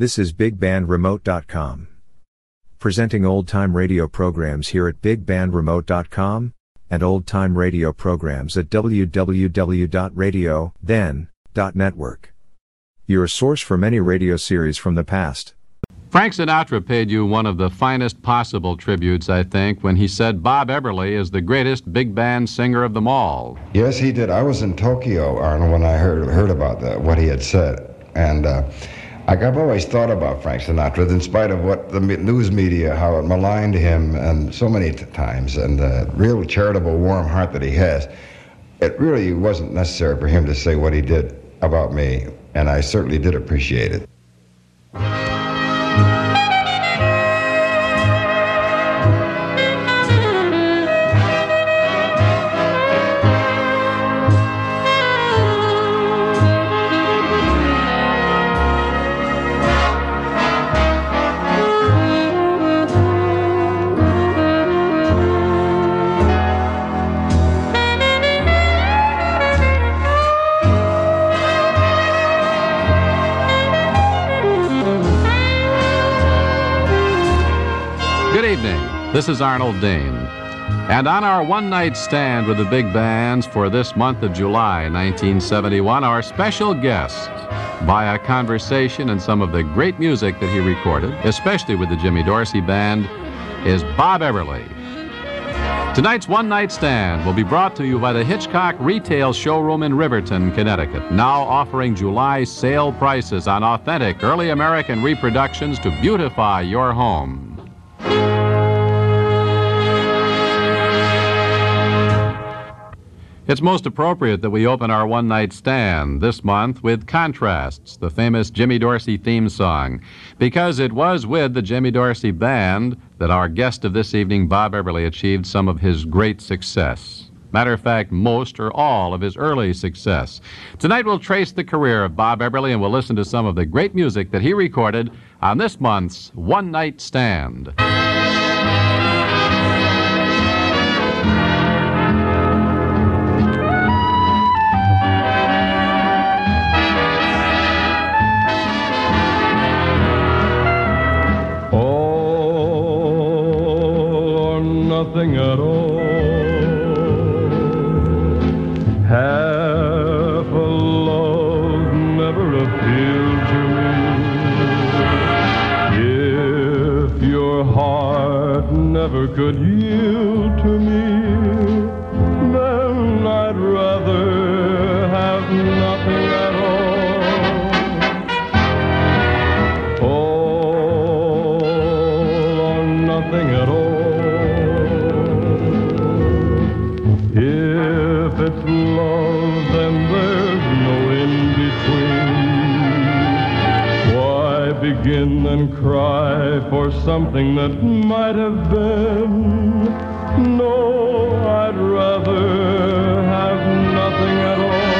This is BigBandRemote.com. Presenting old time radio programs here at BigBandRemote.com and old time radio programs at www.radio.then.network. Your source for many radio series from the past. Frank Sinatra paid you one of the finest possible tributes, I think, when he said Bob Eberly is the greatest big band singer of them all. Yes, he did. I was in Tokyo, Arnold, when I heard heard about that, what he had said, and. Uh, like I've always thought about Frank Sinatra, in spite of what the news media, how it maligned him and so many times, and the real charitable, warm heart that he has, it really wasn't necessary for him to say what he did about me, and I certainly did appreciate it. This is Arnold Dane. And on our one night stand with the big bands for this month of July 1971, our special guest, by a conversation and some of the great music that he recorded, especially with the Jimmy Dorsey Band, is Bob Eberly. Tonight's one night stand will be brought to you by the Hitchcock Retail Showroom in Riverton, Connecticut, now offering July sale prices on authentic early American reproductions to beautify your home. It's most appropriate that we open our one night stand this month with Contrasts, the famous Jimmy Dorsey theme song, because it was with the Jimmy Dorsey Band that our guest of this evening, Bob Eberly, achieved some of his great success. Matter of fact, most or all of his early success. Tonight we'll trace the career of Bob Eberly and we'll listen to some of the great music that he recorded on this month's One Night Stand. Nothing at all. Half a love never appealed to me. If your heart never could for something that might have been? No, I'd rather have nothing at all.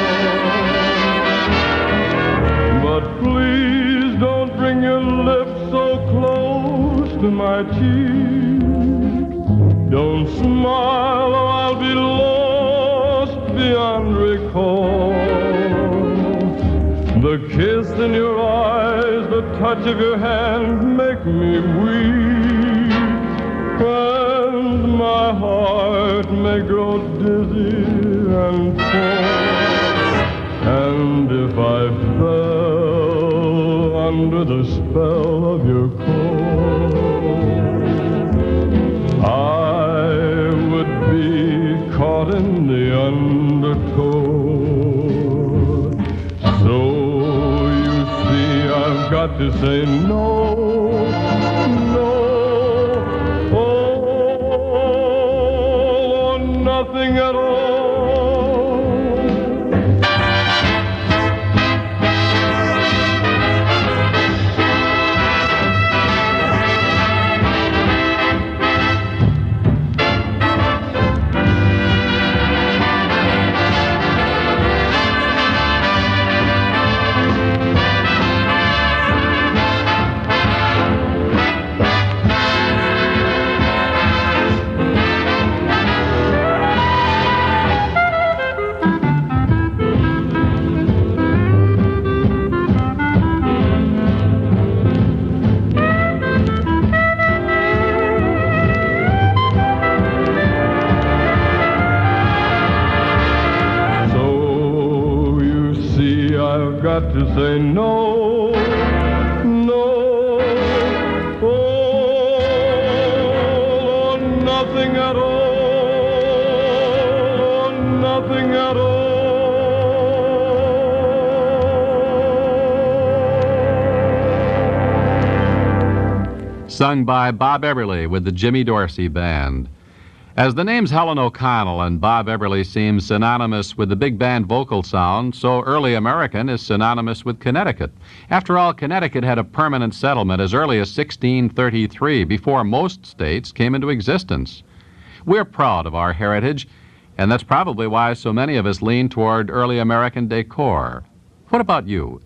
But please don't bring your lips so close to my cheek. Don't smile or I'll be lost beyond recall. The kiss in your eyes, the touch of your hand make me weak. And my heart may grow dizzy and fall. And if I fell under the spell of your call, I would be caught in the undertow. Got to say no, no, say no, no, oh, or nothing at all, or nothing at all. Sung by Bob Eberly with the Jimmy Dorsey Band. As the names Helen O'Connell and Bob Eberly seem synonymous with the big band vocal sound, so early American is synonymous with Connecticut. After all, Connecticut had a permanent settlement as early as 1633, before most states came into existence. We're proud of our heritage, and that's probably why so many of us lean toward early American decor. What about you?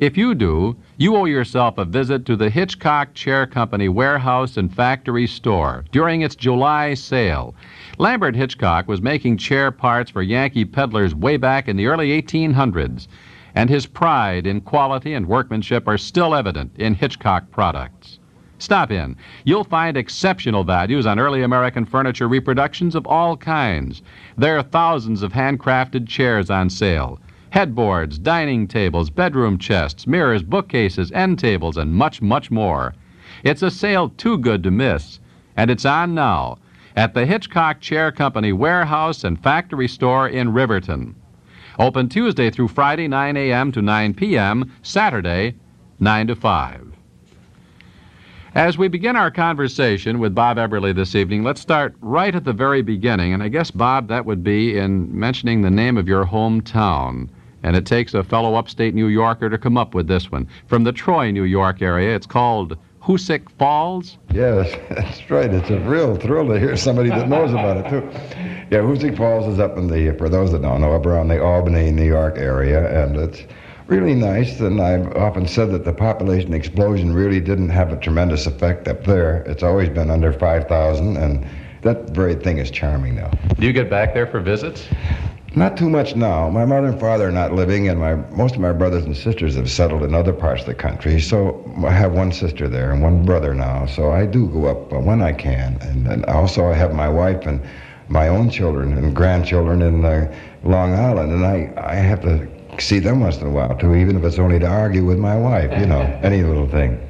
If you do, you owe yourself a visit to the Hitchcock Chair Company warehouse and factory store during its July sale. Lambert Hitchcock was making chair parts for Yankee peddlers way back in the early 1800s, and his pride in quality and workmanship are still evident in Hitchcock products. Stop in. You'll find exceptional values on early American furniture reproductions of all kinds. There are thousands of handcrafted chairs on sale headboards, dining tables, bedroom chests, mirrors, bookcases, end tables, and much, much more. It's a sale too good to miss, and it's on now at the Hitchcock Chair Company warehouse and factory store in Riverton. Open Tuesday through Friday, 9 a.m. to 9 p.m., Saturday, 9 to 5. As we begin our conversation with Bob Eberly this evening, let's start right at the very beginning. And I guess, Bob, that would be in mentioning the name of your hometown. And it takes a fellow upstate New Yorker to come up with this one. From the Troy, New York area, it's called Hoosick Falls. Yes, that's right. It's a real thrill to hear somebody that knows about it, too. Yeah, Hoosick Falls is up in the, for those that don't know, up around the Albany, New York area. And it's really nice, and I've often said that the population explosion really didn't have a tremendous effect up there. It's always been under 5,000, and that very thing is charming now. Do you get back there for visits? Not too much now. My mother and father are not living, and my most of my brothers and sisters have settled in other parts of the country. So I have one sister there and one brother now. So I do go up when I can, and, and also I have my wife and my own children and grandchildren in uh, Long Island, and I I have to see them once in a while too, even if it's only to argue with my wife, you know, any little thing.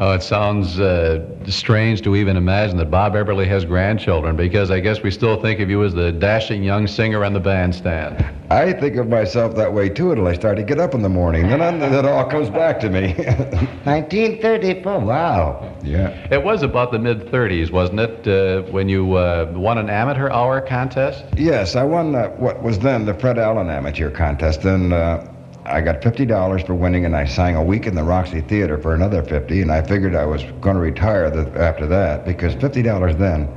Oh, it sounds uh, strange to even imagine that Bob Eberly has grandchildren because I guess we still think of you as the dashing young singer on the bandstand. I think of myself that way too until I start to get up in the morning. Then I, it all comes back to me. 1934, wow. Yeah. It was about the mid 30s, wasn't it, uh, when you uh, won an amateur hour contest? Yes, I won uh, what was then the Fred Allen Amateur Contest. And uh, I got $50 for winning, and I sang a week in the Roxy Theater for another 50 and I figured I was going to retire the, after that because $50 then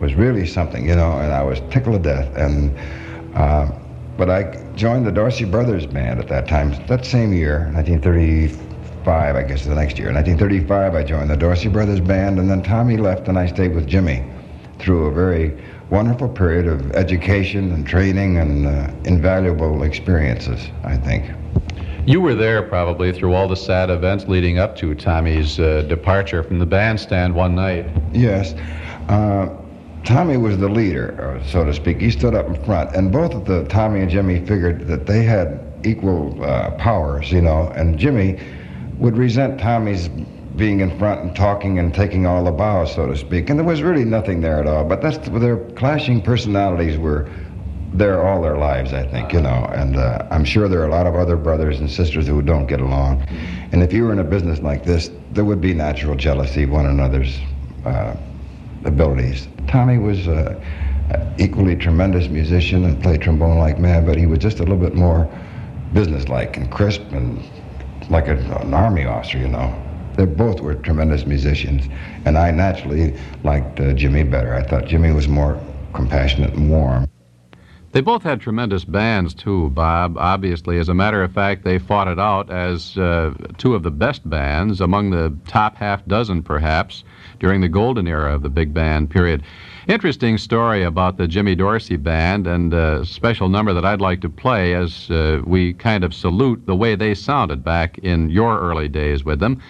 was really something, you know, and I was tickled to death. And uh, But I joined the Dorsey Brothers Band at that time, that same year, 1935, I guess the next year. In 1935, I joined the Dorsey Brothers Band, and then Tommy left, and I stayed with Jimmy through a very wonderful period of education and training and uh, invaluable experiences, I think. You were there probably through all the sad events leading up to Tommy's uh, departure from the bandstand one night. Yes. Uh, Tommy was the leader, uh, so to speak. He stood up in front, and both of the Tommy and Jimmy figured that they had equal uh, powers, you know, and Jimmy would resent Tommy's being in front and talking and taking all the bows, so to speak. And there was really nothing there at all. But that's their clashing personalities were there all their lives, I think, you know. And uh, I'm sure there are a lot of other brothers and sisters who don't get along. And if you were in a business like this, there would be natural jealousy of one another's uh, abilities. Tommy was uh, equally tremendous musician and played trombone like mad, but he was just a little bit more businesslike and crisp and like a, an army officer, you know. They both were tremendous musicians, and I naturally liked uh, Jimmy better. I thought Jimmy was more compassionate and warm. They both had tremendous bands, too, Bob. Obviously, as a matter of fact, they fought it out as uh, two of the best bands, among the top half dozen, perhaps, during the golden era of the big band period. Interesting story about the Jimmy Dorsey Band, and a special number that I'd like to play as uh, we kind of salute the way they sounded back in your early days with them.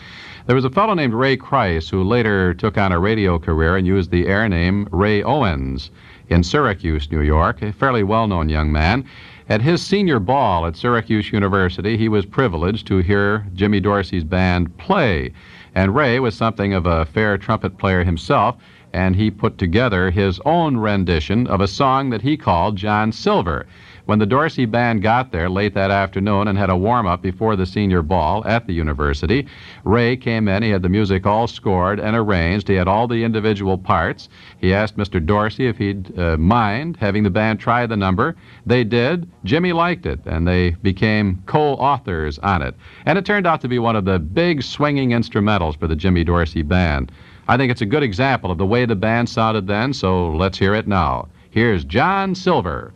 There was a fellow named Ray Krice who later took on a radio career and used the air name Ray Owens in Syracuse, New York, a fairly well known young man. At his senior ball at Syracuse University, he was privileged to hear Jimmy Dorsey's band play. And Ray was something of a fair trumpet player himself, and he put together his own rendition of a song that he called John Silver. When the Dorsey band got there late that afternoon and had a warm up before the senior ball at the university, Ray came in. He had the music all scored and arranged. He had all the individual parts. He asked Mr. Dorsey if he'd uh, mind having the band try the number. They did. Jimmy liked it, and they became co authors on it. And it turned out to be one of the big swinging instrumentals for the Jimmy Dorsey band. I think it's a good example of the way the band sounded then, so let's hear it now. Here's John Silver.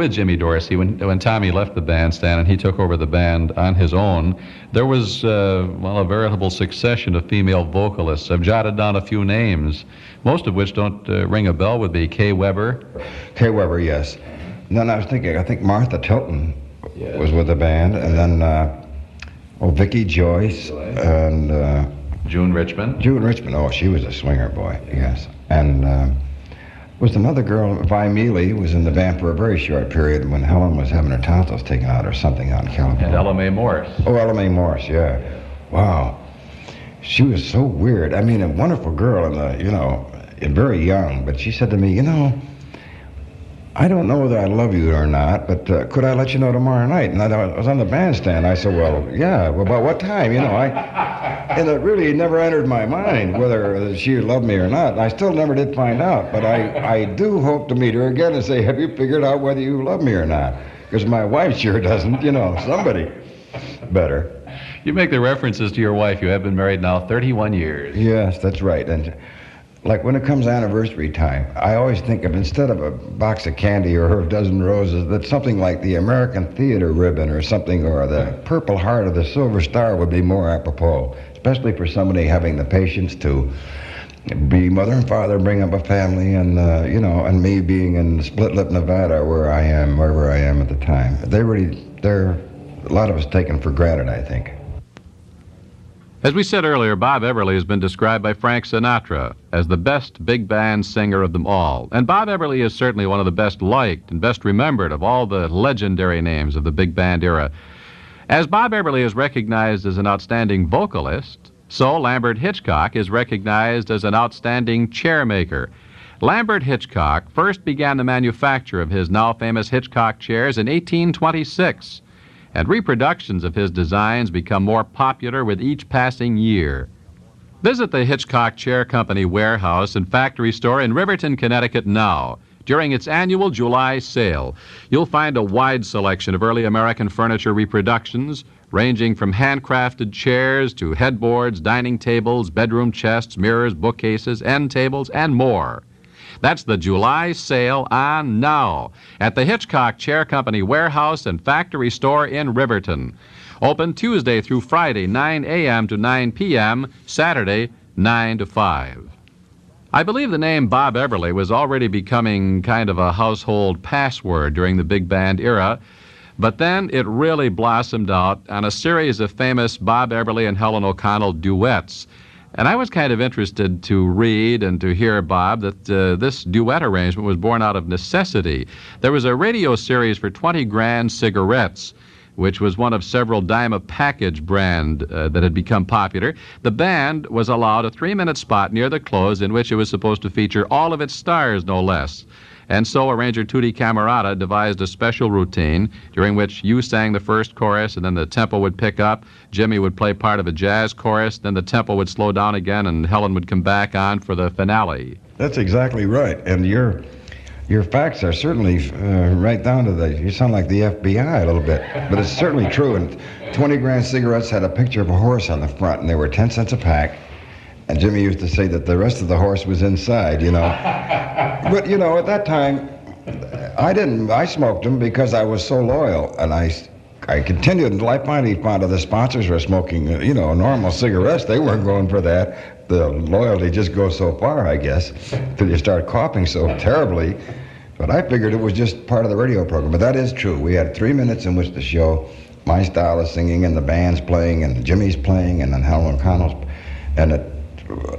With Jimmy Dorsey, when, when Tommy left the bandstand and he took over the band on his own, there was, uh, well, a veritable succession of female vocalists. I've jotted down a few names, most of which don't uh, ring a bell, would be Kay Weber. Kay Weber, yes. And then I was thinking, I think Martha Tilton was with the band, and then uh, oh, Vicky Joyce and uh, June Richmond. June Richmond. Oh, she was a swinger boy, yes. And uh, was another girl, Vi Mealy, was in the band for a very short period when Helen was having her tonsils taken out or something out in California. And Ella Mae Morse. Oh, Ella Mae Morse, yeah. Wow. She was so weird. I mean, a wonderful girl and, uh, you know, and very young. But she said to me, you know, I don't know whether I love you or not, but uh, could I let you know tomorrow night? And I, I was on the bandstand. I said, well, yeah, well, about what time? You know, I, and it really never entered my mind whether she loved me or not. I still never did find out, but I, I do hope to meet her again and say, have you figured out whether you love me or not? Because my wife sure doesn't. You know, somebody better. You make the references to your wife. You have been married now 31 years. Yes, that's right. And like when it comes anniversary time, I always think of instead of a box of candy or a dozen roses, that something like the American Theater ribbon or something, or the Purple Heart or the Silver Star would be more apropos, especially for somebody having the patience to be mother and father, bring up a family, and uh, you know, and me being in Split Lip, Nevada, where I am, wherever I am at the time. They really, they're a lot of us taken for granted, I think. As we said earlier, Bob Eberly has been described by Frank Sinatra as the best big band singer of them all. And Bob Eberly is certainly one of the best liked and best remembered of all the legendary names of the big band era. As Bob Eberly is recognized as an outstanding vocalist, so Lambert Hitchcock is recognized as an outstanding chairmaker. Lambert Hitchcock first began the manufacture of his now famous Hitchcock chairs in 1826 and reproductions of his designs become more popular with each passing year. Visit the Hitchcock Chair Company warehouse and factory store in Riverton, Connecticut now. During its annual July sale, you'll find a wide selection of early American furniture reproductions, ranging from handcrafted chairs to headboards, dining tables, bedroom chests, mirrors, bookcases, end tables, and more. That's the July sale on now at the Hitchcock Chair Company warehouse and factory store in Riverton. Open Tuesday through Friday, 9 a.m. to 9 p.m., Saturday, 9 to 5. I believe the name Bob Eberly was already becoming kind of a household password during the big band era, but then it really blossomed out on a series of famous Bob Eberly and Helen O'Connell duets and I was kind of interested to read and to hear, Bob, that uh, this duet arrangement was born out of necessity. There was a radio series for 20 grand cigarettes which was one of several dime a package brand uh, that had become popular, the band was allowed a three minute spot near the close in which it was supposed to feature all of its stars, no less. And so arranger Tutti Camarata devised a special routine during which you sang the first chorus and then the tempo would pick up. Jimmy would play part of a jazz chorus, then the tempo would slow down again and Helen would come back on for the finale. That's exactly right. And your your facts are certainly uh, right down to the. You sound like the FBI a little bit, but it's certainly true. And 20 grand cigarettes had a picture of a horse on the front, and they were 10 cents a pack. And Jimmy used to say that the rest of the horse was inside, you know. but, you know, at that time, I didn't, I smoked them because I was so loyal. And I, I continued until I finally found out the sponsors were smoking, you know, normal cigarettes. They weren't going for that. The loyalty just goes so far, I guess, till you start coughing so terribly. But I figured it was just part of the radio program. But that is true. We had three minutes in which to show my style of singing and the band's playing and Jimmy's playing and then Helen O'Connell's. And it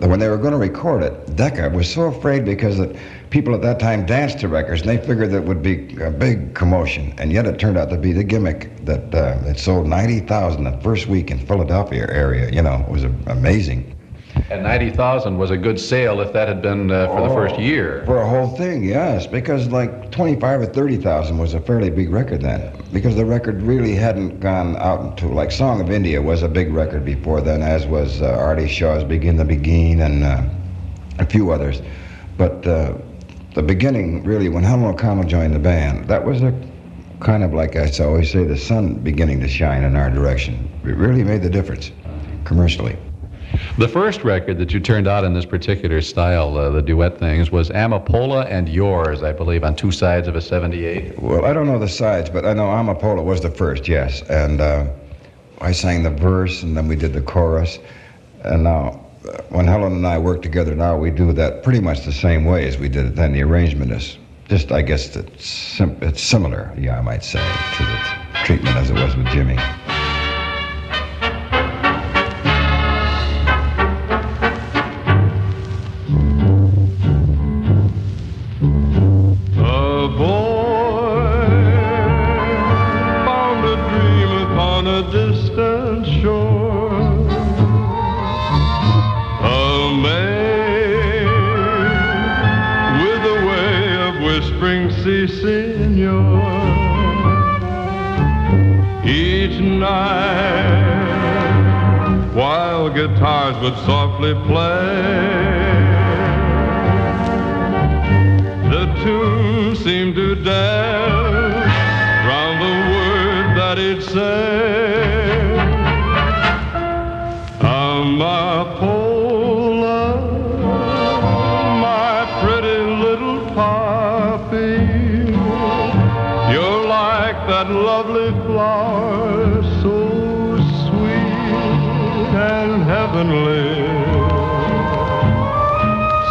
when they were going to record it, Decca was so afraid because the people at that time danced to records, and they figured that would be a big commotion. And yet it turned out to be the gimmick that uh, it sold 90,000 the first week in Philadelphia area. You know, it was amazing. And 90,000 was a good sale if that had been uh, for oh, the first year. For a whole thing, yes. Because like 25 or 30,000 was a fairly big record then. Because the record really hadn't gone out into, like Song of India was a big record before then, as was uh, Artie Shaw's Begin the Beguine and uh, a few others. But uh, the beginning, really, when Helen O'Connell joined the band, that was a kind of like I always say, the sun beginning to shine in our direction. It really made the difference commercially. The first record that you turned out in this particular style, uh, the duet things, was Amapola and Yours, I believe, on two sides of a 78. Well, I don't know the sides, but I know Amapola was the first, yes. And uh, I sang the verse, and then we did the chorus. And now, uh, when Helen and I work together now, we do that pretty much the same way as we did it then. The arrangement is just, I guess, it's, sim- it's similar, yeah, I might say, to the treatment as it was with Jimmy. guitars would softly play. The tune seemed to dance round the word that it said.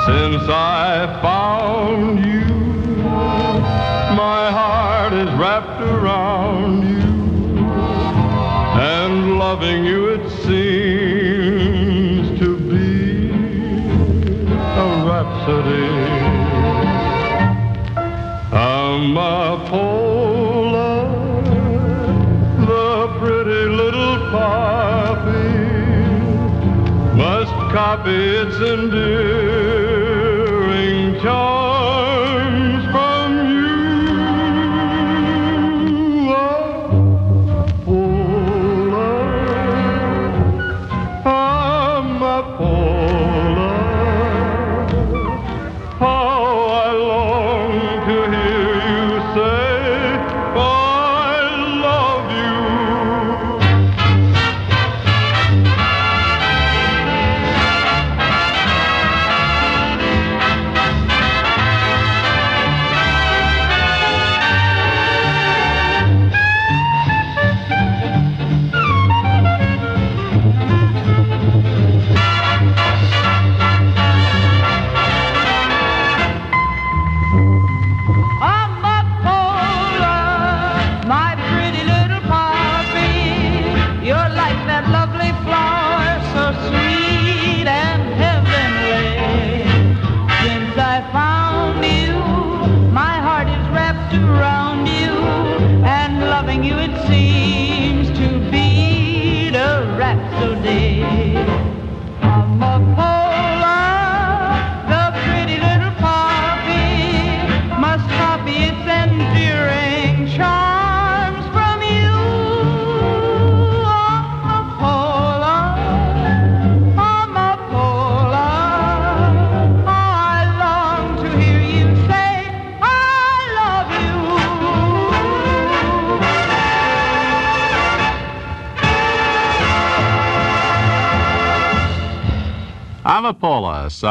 Since I found you, my heart is wrapped around you, and loving you it seems to be a rhapsody. Must copy its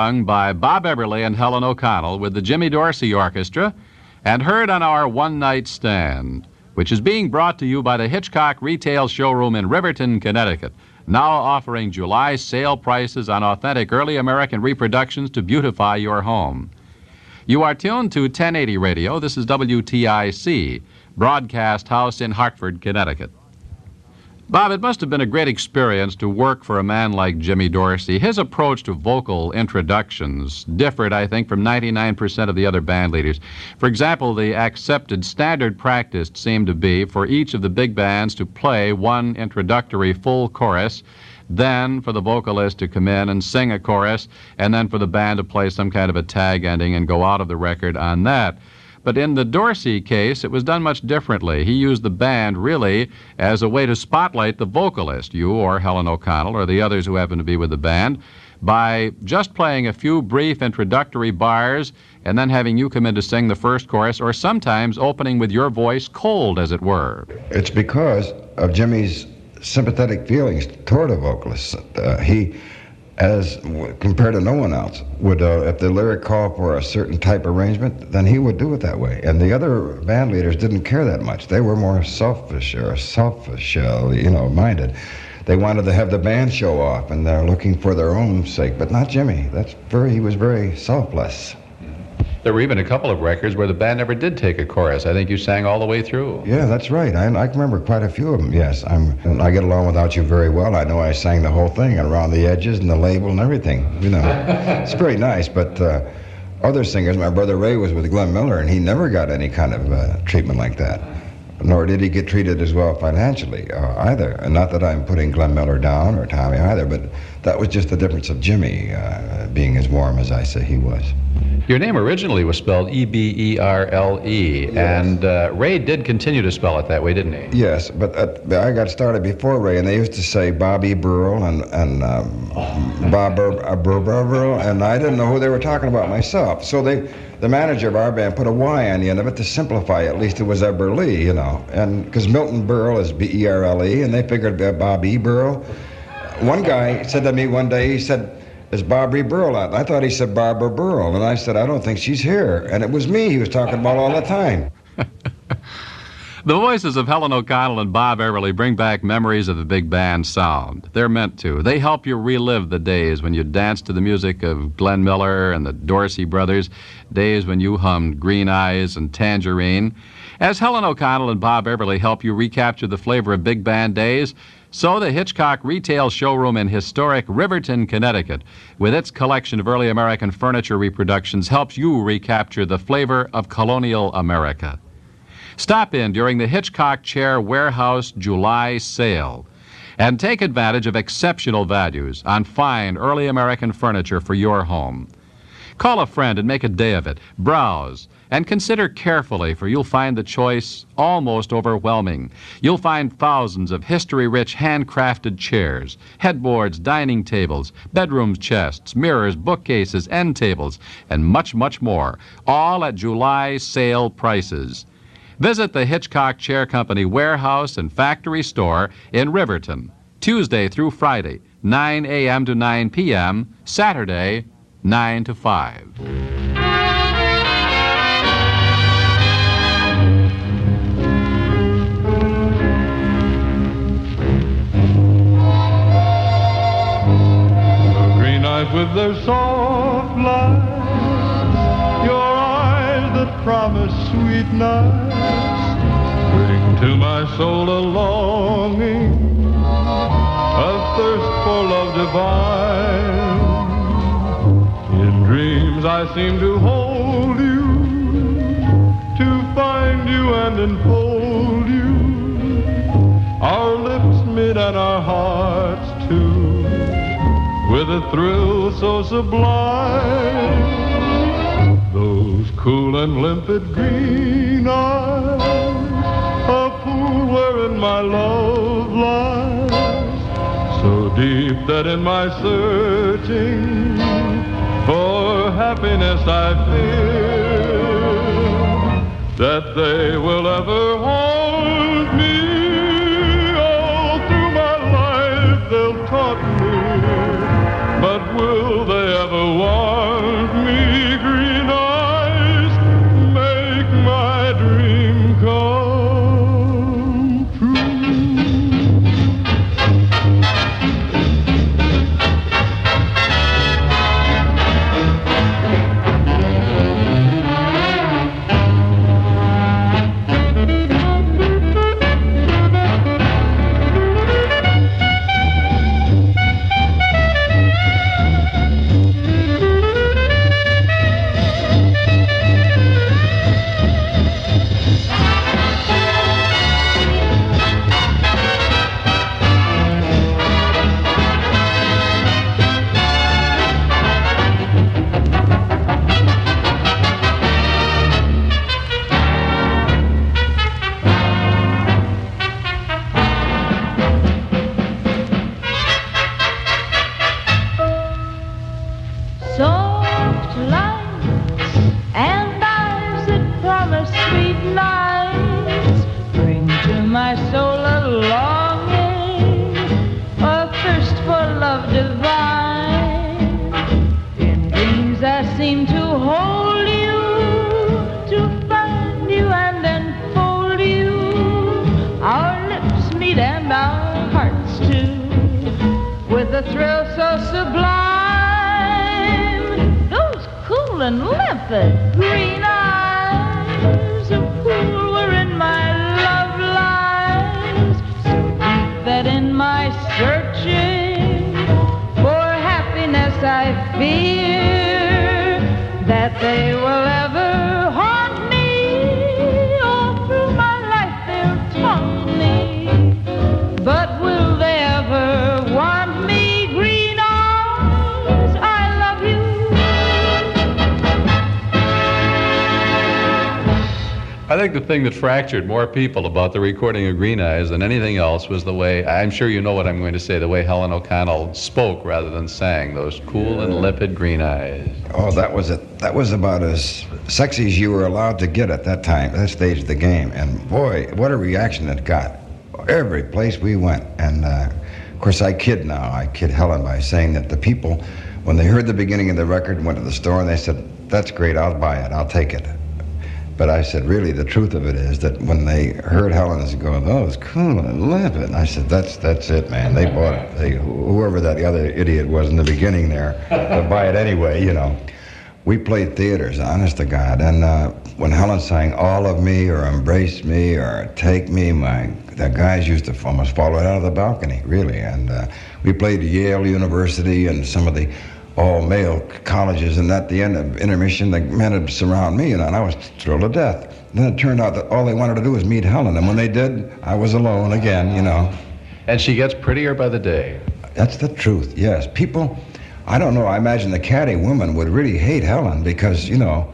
sung by Bob Eberly and Helen O'Connell with the Jimmy Dorsey Orchestra, and heard on our one night stand, which is being brought to you by the Hitchcock Retail Showroom in Riverton, Connecticut, now offering July sale prices on authentic early American reproductions to beautify your home. You are tuned to 1080 Radio. This is WTIC, Broadcast House in Hartford, Connecticut. Bob, it must have been a great experience to work for a man like Jimmy Dorsey. His approach to vocal introductions differed, I think, from 99% of the other band leaders. For example, the accepted standard practice seemed to be for each of the big bands to play one introductory full chorus, then for the vocalist to come in and sing a chorus, and then for the band to play some kind of a tag ending and go out of the record on that. But in the Dorsey case, it was done much differently. He used the band really as a way to spotlight the vocalist, you or Helen O'Connell or the others who happen to be with the band, by just playing a few brief introductory bars and then having you come in to sing the first chorus, or sometimes opening with your voice cold, as it were. It's because of Jimmy's sympathetic feelings toward a vocalist. Uh, he, as compared to no one else, would uh, if the lyric called for a certain type arrangement, then he would do it that way. And the other band leaders didn't care that much. They were more selfish or selfish, uh, you know, minded. They wanted to have the band show off, and they're looking for their own sake, but not Jimmy. That's very. He was very selfless. There were even a couple of records where the band never did take a chorus. I think you sang all the way through. Yeah, that's right. I, I can remember quite a few of them. Yes, I'm. I get along without you very well. I know I sang the whole thing and around the edges and the label and everything. You know, it's very nice. But uh, other singers, my brother Ray was with Glenn Miller, and he never got any kind of uh, treatment like that. Nor did he get treated as well financially uh, either. And not that I'm putting Glenn Miller down or Tommy either, but that was just the difference of Jimmy uh, being as warm as I say he was. Your name originally was spelled E B E R L E, and uh, Ray did continue to spell it that way, didn't he? Yes, but uh, I got started before Ray, and they used to say Bobby Burl and and um, Bob Bur- uh, Burl, and I didn't know who they were talking about myself. So they, the manager of our band, put a Y on the end of it to simplify. At least it was Eberle, you know, and because Milton Berle is B E R L E, and they figured uh, Bobby Burl. One guy said to me one day, he said. Is Barbary Burl out? I thought he said Barbara Burl, and I said, I don't think she's here. And it was me he was talking about all the time. The voices of Helen O'Connell and Bob Eberly bring back memories of the big band sound. They're meant to. They help you relive the days when you danced to the music of Glenn Miller and the Dorsey brothers, days when you hummed Green Eyes and Tangerine. As Helen O'Connell and Bob Eberly help you recapture the flavor of big band days, so the Hitchcock retail showroom in historic Riverton, Connecticut, with its collection of early American furniture reproductions, helps you recapture the flavor of colonial America. Stop in during the Hitchcock Chair Warehouse July sale and take advantage of exceptional values on fine early American furniture for your home. Call a friend and make a day of it. Browse and consider carefully, for you'll find the choice almost overwhelming. You'll find thousands of history rich handcrafted chairs, headboards, dining tables, bedroom chests, mirrors, bookcases, end tables, and much, much more, all at July sale prices. Visit the Hitchcock Chair Company warehouse and factory store in Riverton, Tuesday through Friday, 9 a.m. to 9 p.m., Saturday, 9 to 5. Eyes with their soft lies, your eyes that promise sweet nights, bring to my soul a longing, a thirst for love divine. In dreams I seem to hold you, to find you and enfold with a thrill so sublime. Those cool and limpid green eyes, a pool wherein my love lies, so deep that in my searching for happiness I fear that they will ever haunt thing that fractured more people about the recording of Green Eyes than anything else was the way, I'm sure you know what I'm going to say, the way Helen O'Connell spoke rather than sang, those cool and limpid green eyes. Oh, that was it. That was about as sexy as you were allowed to get at that time, that stage of the game. And boy, what a reaction it got. Every place we went. And uh, of course, I kid now. I kid Helen by saying that the people, when they heard the beginning of the record, went to the store and they said, "That's great. I'll buy it. I'll take it." But I said, really, the truth of it is that when they heard Helen's going, oh, it's cool and live I said, that's that's it, man. They bought it. They, whoever that other idiot was in the beginning there, to buy it anyway, you know. We played theaters, honest to God. And uh, when Helen sang All of Me or Embrace Me or Take Me, my the guys used to almost fall right out of the balcony, really. And uh, we played Yale University and some of the all male colleges, and at the end of intermission, the men would surround me, and I was thrilled to death. Then it turned out that all they wanted to do was meet Helen, and when they did, I was alone again, you know. And she gets prettier by the day. That's the truth, yes. People, I don't know, I imagine the caddy woman would really hate Helen because, you know,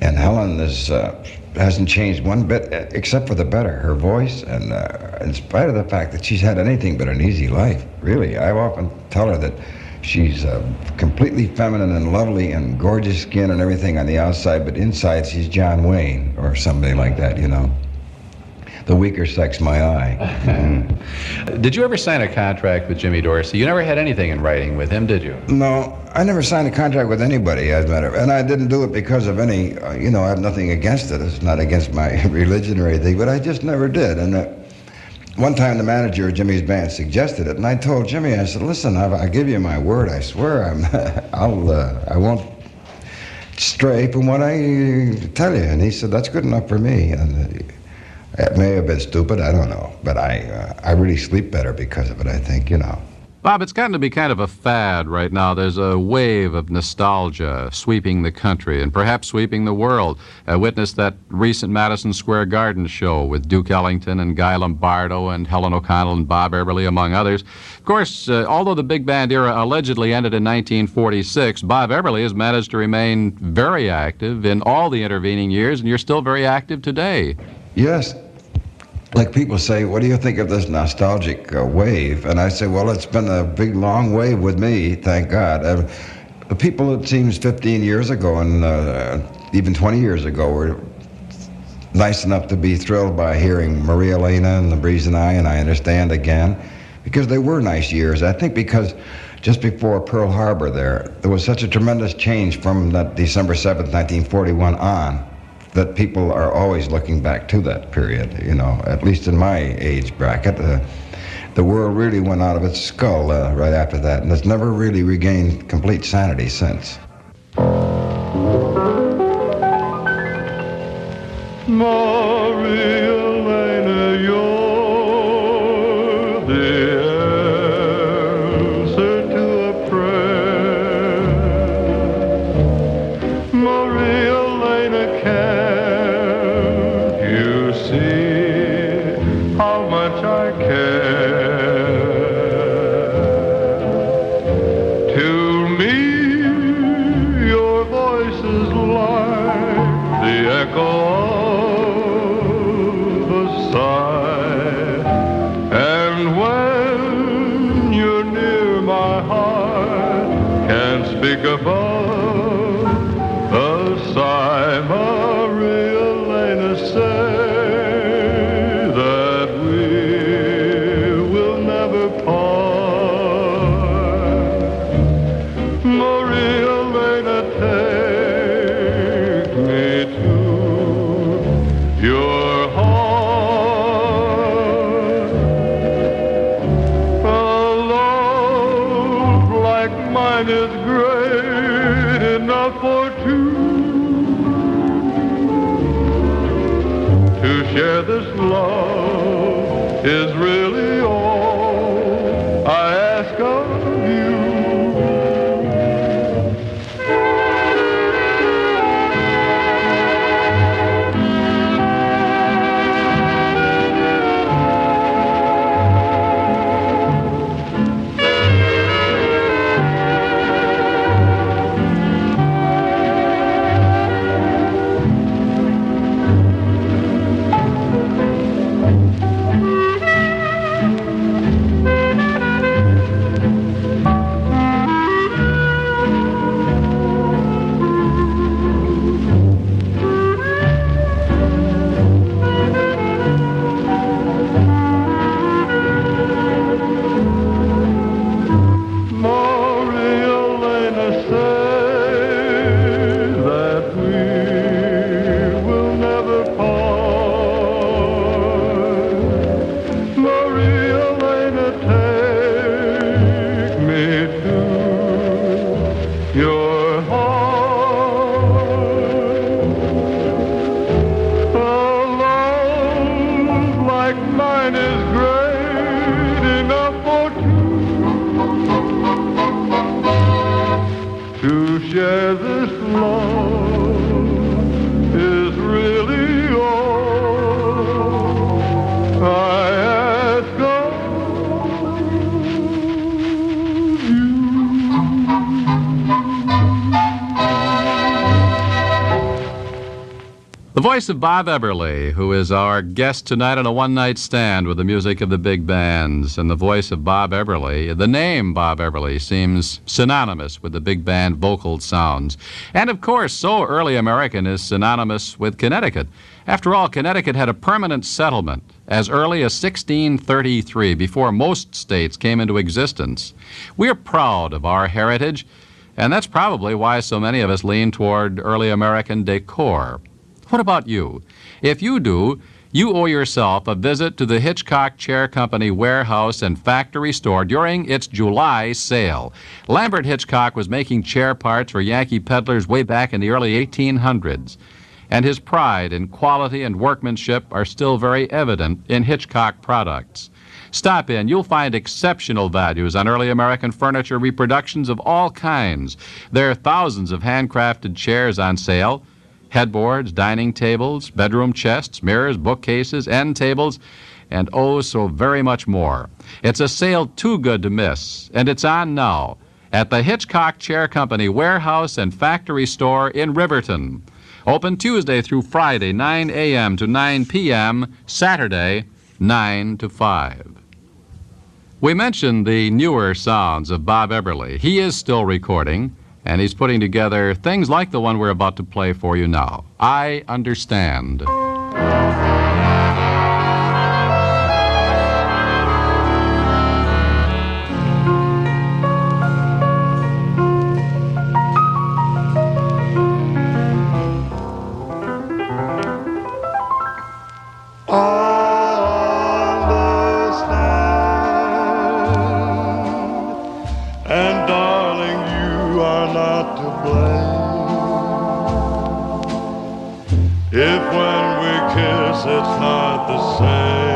and Helen is, uh, hasn't changed one bit except for the better. Her voice, and uh, in spite of the fact that she's had anything but an easy life, really. I often tell her that She's uh, completely feminine and lovely and gorgeous skin and everything on the outside, but inside she's John Wayne or somebody like that, you know. The weaker sex, my eye. Mm. Did you ever sign a contract with Jimmy Dorsey? You never had anything in writing with him, did you? No, I never signed a contract with anybody, as a matter of And I didn't do it because of any, uh, you know, I have nothing against it. It's not against my religion or anything, but I just never did. And uh, one time the manager of Jimmy's band suggested it, and I told Jimmy, I said, "Listen, I, I give you my word. I swear, I'm, I'll, uh, I won't stray from what I tell you." And he said, "That's good enough for me." And uh, it may have been stupid, I don't know, but I, uh, I really sleep better because of it. I think, you know. Bob, it's gotten to be kind of a fad right now. There's a wave of nostalgia sweeping the country and perhaps sweeping the world. I witnessed that recent Madison Square Garden show with Duke Ellington and Guy Lombardo and Helen O'Connell and Bob Eberly, among others. Of course, uh, although the big band era allegedly ended in 1946, Bob Eberly has managed to remain very active in all the intervening years, and you're still very active today. Yes, like people say, what do you think of this nostalgic uh, wave? And I say, well, it's been a big, long wave with me, thank God. Uh, the people, it seems, 15 years ago and uh, even 20 years ago were nice enough to be thrilled by hearing Maria Elena and The Breeze and I, and I Understand Again, because they were nice years. I think because just before Pearl Harbor there, there was such a tremendous change from that December 7th, 1941 on that people are always looking back to that period, you know, at least in my age bracket. Uh, the world really went out of its skull uh, right after that, and it's never really regained complete sanity since. Maria. Voice of Bob Eberly, who is our guest tonight on a one night stand with the music of the big bands. And the voice of Bob Eberly, the name Bob Eberly, seems synonymous with the big band vocal sounds. And of course, so early American is synonymous with Connecticut. After all, Connecticut had a permanent settlement as early as 1633, before most states came into existence. We're proud of our heritage, and that's probably why so many of us lean toward early American decor. What about you? If you do, you owe yourself a visit to the Hitchcock Chair Company warehouse and factory store during its July sale. Lambert Hitchcock was making chair parts for Yankee peddlers way back in the early 1800s, and his pride in quality and workmanship are still very evident in Hitchcock products. Stop in. You'll find exceptional values on early American furniture reproductions of all kinds. There are thousands of handcrafted chairs on sale headboards, dining tables, bedroom chests, mirrors, bookcases, end tables, and oh, so very much more. It's a sale too good to miss, and it's on now at the Hitchcock Chair Company warehouse and factory store in Riverton. Open Tuesday through Friday, 9 a.m. to 9 p.m., Saturday, 9 to 5. We mentioned the newer sounds of Bob Eberly. He is still recording and he's putting together things like the one we're about to play for you now. I understand. Not to blame. If when we kiss it's not the same.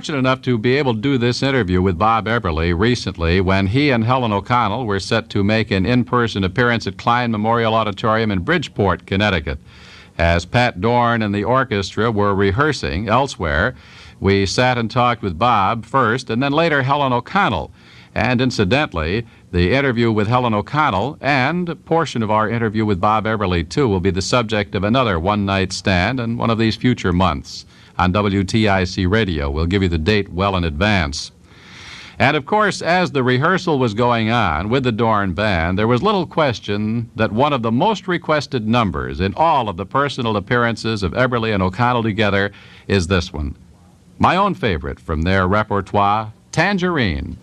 Fortunate enough to be able to do this interview with Bob Eberly recently when he and Helen O'Connell were set to make an in person appearance at Klein Memorial Auditorium in Bridgeport, Connecticut. As Pat Dorn and the orchestra were rehearsing elsewhere, we sat and talked with Bob first, and then later Helen O'Connell. And incidentally, the interview with Helen O'Connell and a portion of our interview with Bob Eberly, too, will be the subject of another one night stand in one of these future months on WTIC Radio. We'll give you the date well in advance. And of course, as the rehearsal was going on with the Dorn Band, there was little question that one of the most requested numbers in all of the personal appearances of Eberly and O'Connell together is this one. My own favorite from their repertoire, Tangerine.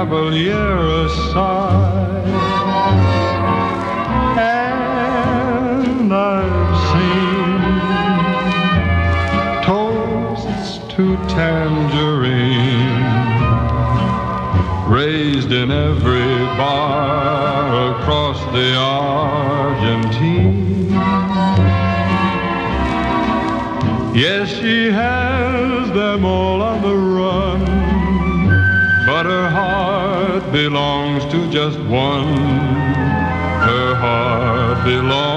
And Caballero sigh. And I've seen toasts to tangerine raised in every bar across the Argentine. Yes, she has them all belongs to just one. Her heart belongs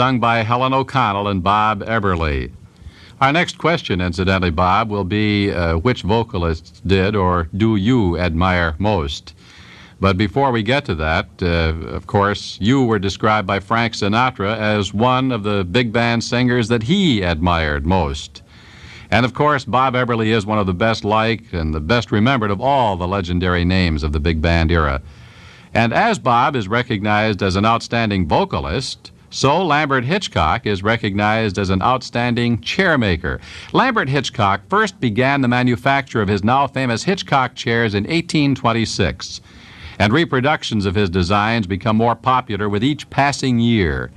sung by Helen O'Connell and Bob Eberly. Our next question, incidentally, Bob, will be uh, which vocalists did or do you admire most? But before we get to that, uh, of course, you were described by Frank Sinatra as one of the big band singers that he admired most. And of course, Bob Eberly is one of the best liked and the best remembered of all the legendary names of the big band era. And as Bob is recognized as an outstanding vocalist, so Lambert Hitchcock is recognized as an outstanding chairmaker. Lambert Hitchcock first began the manufacture of his now famous Hitchcock chairs in 1826, and reproductions of his designs become more popular with each passing year.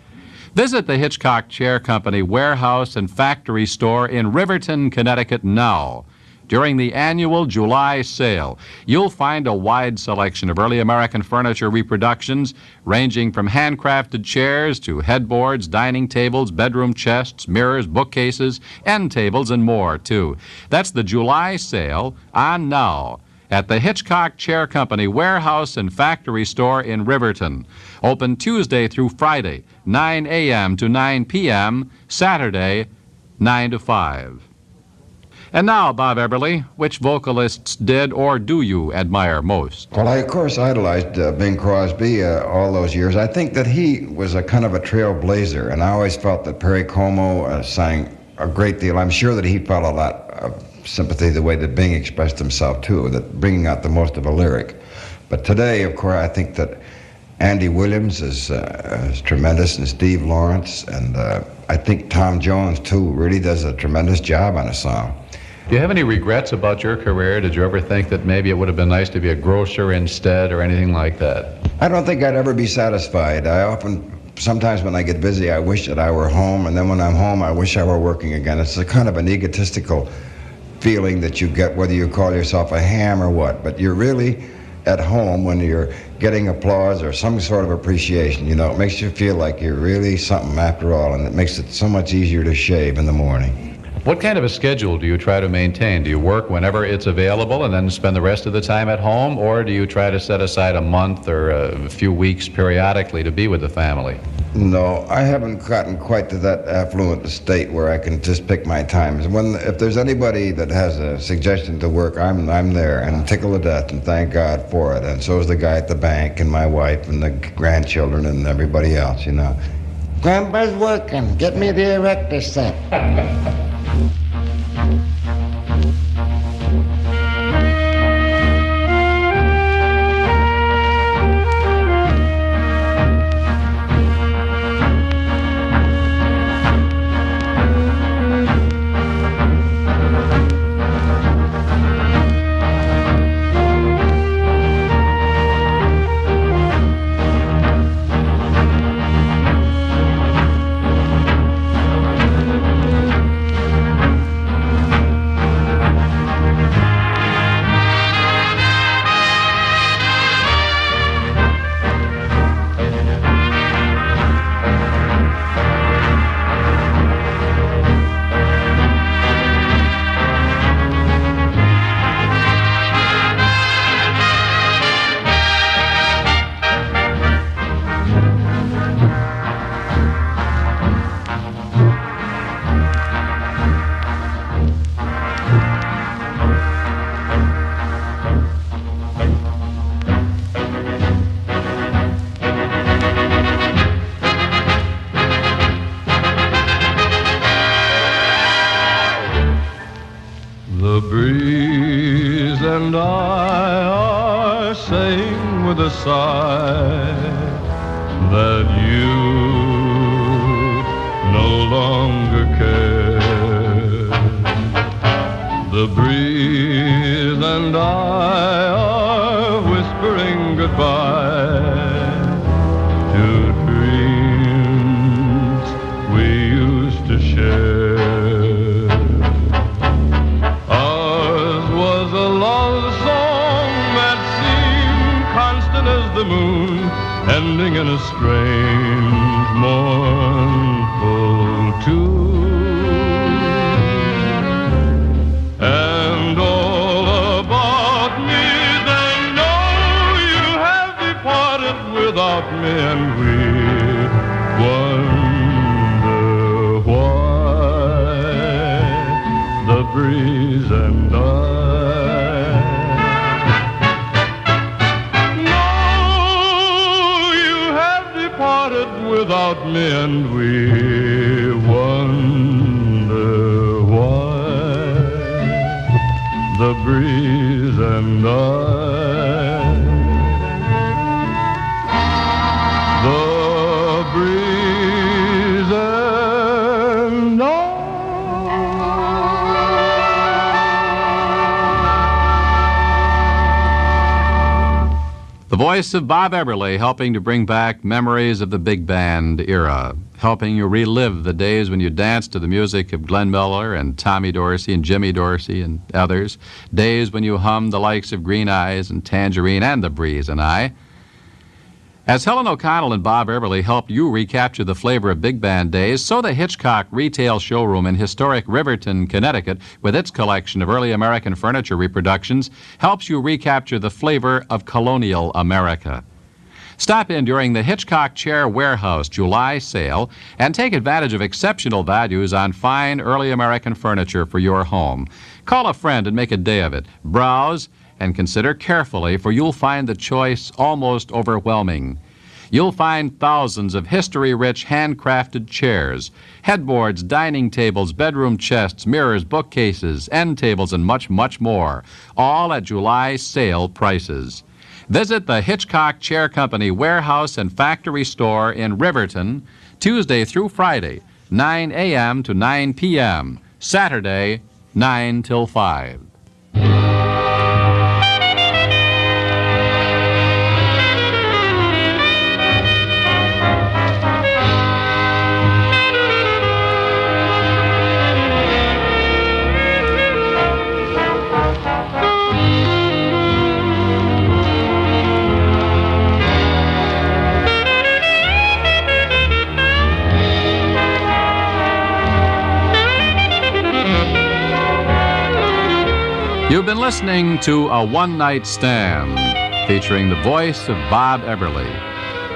Visit the Hitchcock Chair Company warehouse and factory store in Riverton, Connecticut now. During the annual July sale, you'll find a wide selection of early American furniture reproductions ranging from handcrafted chairs to headboards, dining tables, bedroom chests, mirrors, bookcases, end tables, and more, too. That's the July sale on now. at the Hitchcock Chair Company warehouse and factory store in Riverton. Open Tuesday through Friday, 9 a.m. to 9 p.m., Saturday, 9 to 5. And now, Bob Eberly, which vocalists did or do you admire most? Well, I, of course, idolized uh, Bing Crosby uh, all those years. I think that he was a kind of a trailblazer, and I always felt that Perry Como uh, sang a great deal. I'm sure that he felt a lot of sympathy the way that Bing expressed himself, too, that bringing out the most of a lyric. But today, of course, I think that Andy Williams is, uh, is tremendous, and Steve Lawrence, and uh, I think Tom Jones, too, really does a tremendous job on a song. Do you have any regrets about your career? Did you ever think that maybe it would have been nice to be a grocer instead or anything like that? I don't think I'd ever be satisfied. I often, sometimes when I get busy, I wish that I were home, and then when I'm home, I wish I were working again. It's a kind of an egotistical feeling that you get, whether you call yourself a ham or what, but you're really at home when you're getting applause or some sort of appreciation. You know, it makes you feel like you're really something after all, and it makes it so much easier to shave in the morning. What kind of a schedule do you try to maintain? Do you work whenever it's available and then spend the rest of the time at home, or do you try to set aside a month or a few weeks periodically to be with the family? No, I haven't gotten quite to that affluent state where I can just pick my times. When if there's anybody that has a suggestion to work, I'm I'm there and tickle to death and thank God for it. And so is the guy at the bank and my wife and the grandchildren and everybody else, you know. Grandpa's working. Get me the erector set. The The breeze and I are whispering goodbye to dreams we used to share. Ours was a love song that seemed constant as the moon, ending in a strange, and we wonder why the breeze and I. voice of Bob Eberly helping to bring back memories of the big band era, helping you relive the days when you danced to the music of Glenn Miller and Tommy Dorsey and Jimmy Dorsey and others, days when you hummed the likes of Green Eyes and Tangerine and The Breeze and I. As Helen O'Connell and Bob Eberly helped you recapture the flavor of big band days, so the Hitchcock Retail Showroom in historic Riverton, Connecticut, with its collection of early American furniture reproductions, helps you recapture the flavor of colonial America. Stop in during the Hitchcock Chair Warehouse July sale and take advantage of exceptional values on fine early American furniture for your home. Call a friend and make a day of it. Browse and consider carefully, for you'll find the choice almost overwhelming. You'll find thousands of history rich handcrafted chairs, headboards, dining tables, bedroom chests, mirrors, bookcases, end tables, and much, much more, all at July sale prices. Visit the Hitchcock Chair Company warehouse and factory store in Riverton, Tuesday through Friday, 9 a.m. to 9 p.m., Saturday, 9 till 5. You've been listening to A One Night Stand, featuring the voice of Bob Eberly.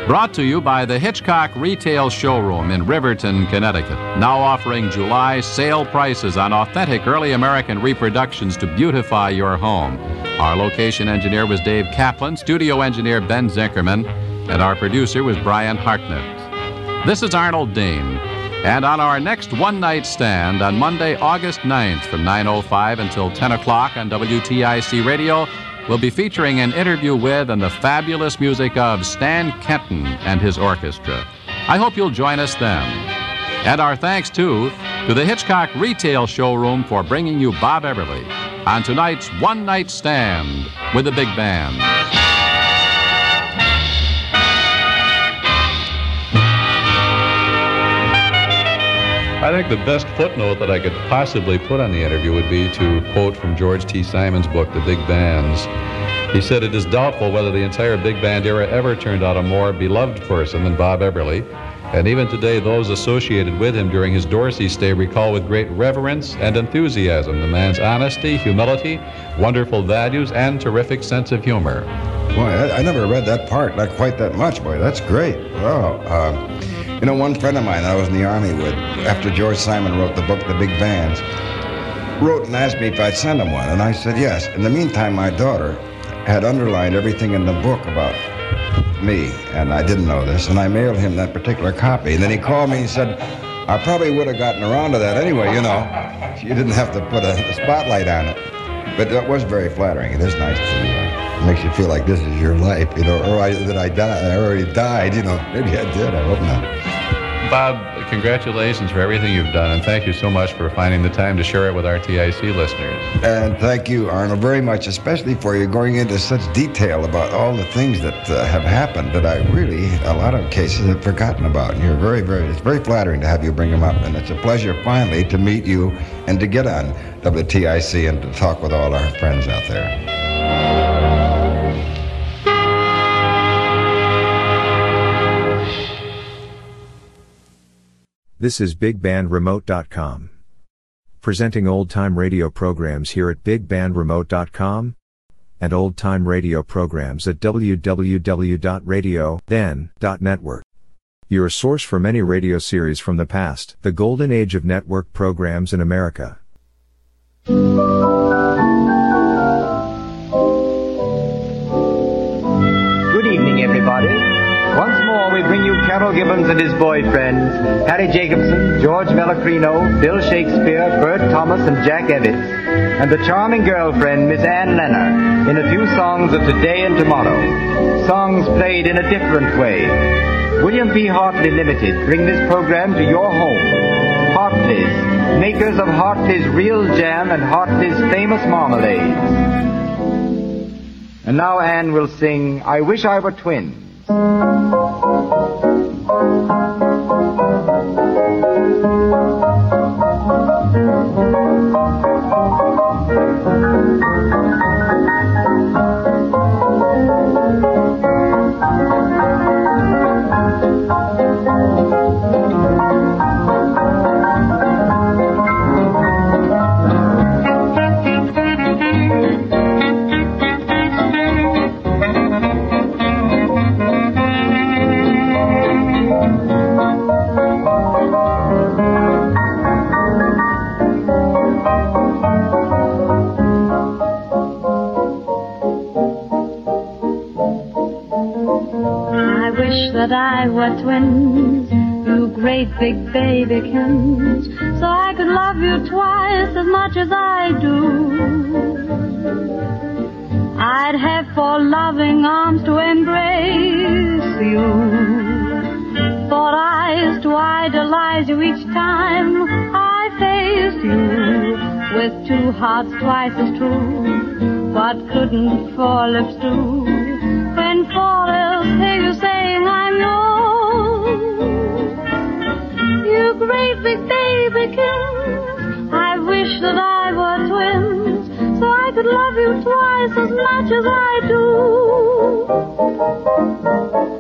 Brought to you by the Hitchcock Retail Showroom in Riverton, Connecticut, now offering July sale prices on authentic early American reproductions to beautify your home. Our location engineer was Dave Kaplan, studio engineer Ben Zinkerman, and our producer was Brian Hartnett. This is Arnold Dean. And on our next one night stand on Monday, August 9th from 9.05 until 10 o'clock on WTIC Radio, we'll be featuring an interview with and the fabulous music of Stan Kenton and his orchestra. I hope you'll join us then. And our thanks, too, to the Hitchcock Retail Showroom for bringing you Bob Eberly on tonight's One Night Stand with the Big Band. I think the best footnote that I could possibly put on the interview would be to quote from George T. Simon's book, The Big Bands. He said, It is doubtful whether the entire big band era ever turned out a more beloved person than Bob Eberly. And even today, those associated with him during his Dorsey stay recall with great reverence and enthusiasm the man's honesty, humility, wonderful values, and terrific sense of humor. Boy, I, I never read that part, not quite that much, boy. That's great. Wow. Um, you know, one friend of mine that I was in the Army with, after George Simon wrote the book, The Big Bands, wrote and asked me if I'd send him one. And I said yes. In the meantime, my daughter had underlined everything in the book about me, and I didn't know this, and I mailed him that particular copy. And then he called me and said, I probably would have gotten around to that anyway, you know. You didn't have to put a, a spotlight on it. But that was very flattering. It is nice to uh, makes you feel like this is your life, you know, or I, that I died, I already died, you know. Maybe I did. I hope not. Bob, congratulations for everything you've done, and thank you so much for finding the time to share it with our TIC listeners. And thank you, Arnold, very much, especially for you going into such detail about all the things that uh, have happened that I really, a lot of cases, have forgotten about. And you're very, very, it's very flattering to have you bring them up. And it's a pleasure finally to meet you and to get on WTIC and to talk with all our friends out there. This is BigBandRemote.com. Presenting old time radio programs here at BigBandRemote.com and old time radio programs at www.radio.then.network. Your source for many radio series from the past, the golden age of network programs in America. Gibbons and his boyfriends, Harry Jacobson, George Melachrino, Bill Shakespeare, Bert Thomas, and Jack Ebbets, and the charming girlfriend, Miss Anne Lenner, in a few songs of today and tomorrow. Songs played in a different way. William P. Hartley Limited bring this program to your home. Hartley's, makers of Hartley's Real Jam and Hartley's famous marmalades. And now Anne will sing I Wish I Were Twins. Thank you. That I were twins, you great big babykins, so I could love you twice as much as I do. I'd have four loving arms to embrace you, four eyes to idolize you each time I face you, with two hearts twice as true. What couldn't four lips do? Lips hear you saying I'm yours, you great big baby babykins. I wish that I were twins, so I could love you twice as much as I Love